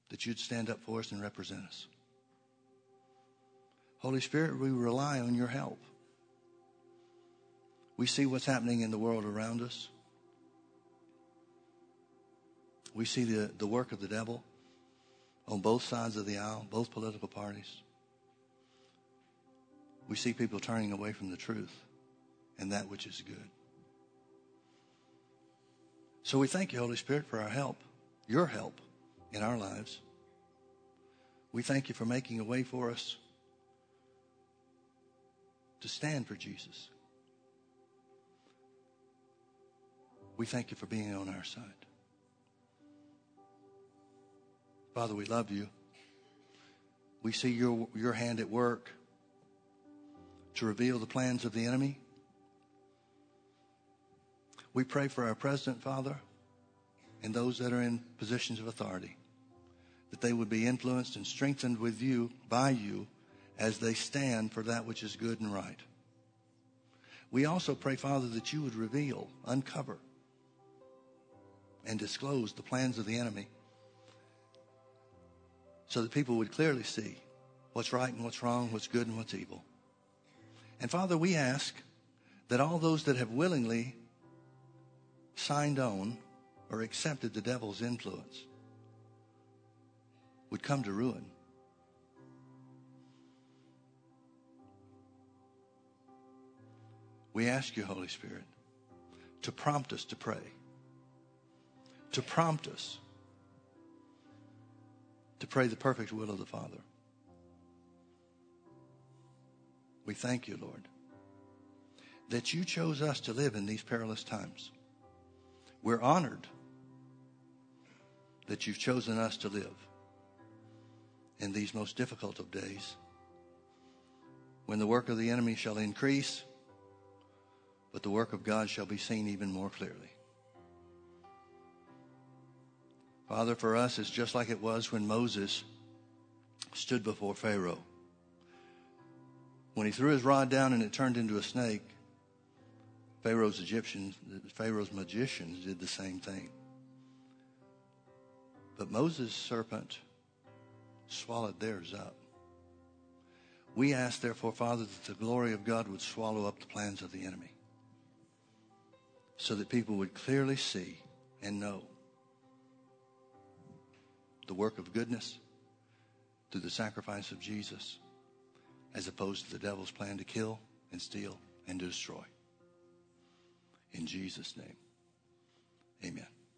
that you'd stand up for us and represent us. Holy Spirit, we rely on your help. We see what's happening in the world around us. We see the, the work of the devil on both sides of the aisle, both political parties. We see people turning away from the truth and that which is good. So we thank you, Holy Spirit, for our help, your help in our lives. We thank you for making a way for us to stand for Jesus. We thank you for being on our side. Father, we love you. We see your, your hand at work to reveal the plans of the enemy. We pray for our president, Father, and those that are in positions of authority, that they would be influenced and strengthened with you, by you, as they stand for that which is good and right. We also pray, Father, that you would reveal, uncover, and disclose the plans of the enemy so that people would clearly see what's right and what's wrong, what's good and what's evil. And Father, we ask that all those that have willingly signed on or accepted the devil's influence would come to ruin. We ask you, Holy Spirit, to prompt us to pray, to prompt us to pray the perfect will of the Father. We thank you, Lord, that you chose us to live in these perilous times. We're honored that you've chosen us to live in these most difficult of days when the work of the enemy shall increase, but the work of God shall be seen even more clearly. Father, for us, it's just like it was when Moses stood before Pharaoh. When he threw his rod down and it turned into a snake, Pharaoh's Egyptians, Pharaoh's magicians did the same thing. But Moses' serpent swallowed theirs up. We ask, therefore, Father, that the glory of God would swallow up the plans of the enemy so that people would clearly see and know the work of goodness through the sacrifice of Jesus as opposed to the devil's plan to kill and steal and destroy. In Jesus' name, amen.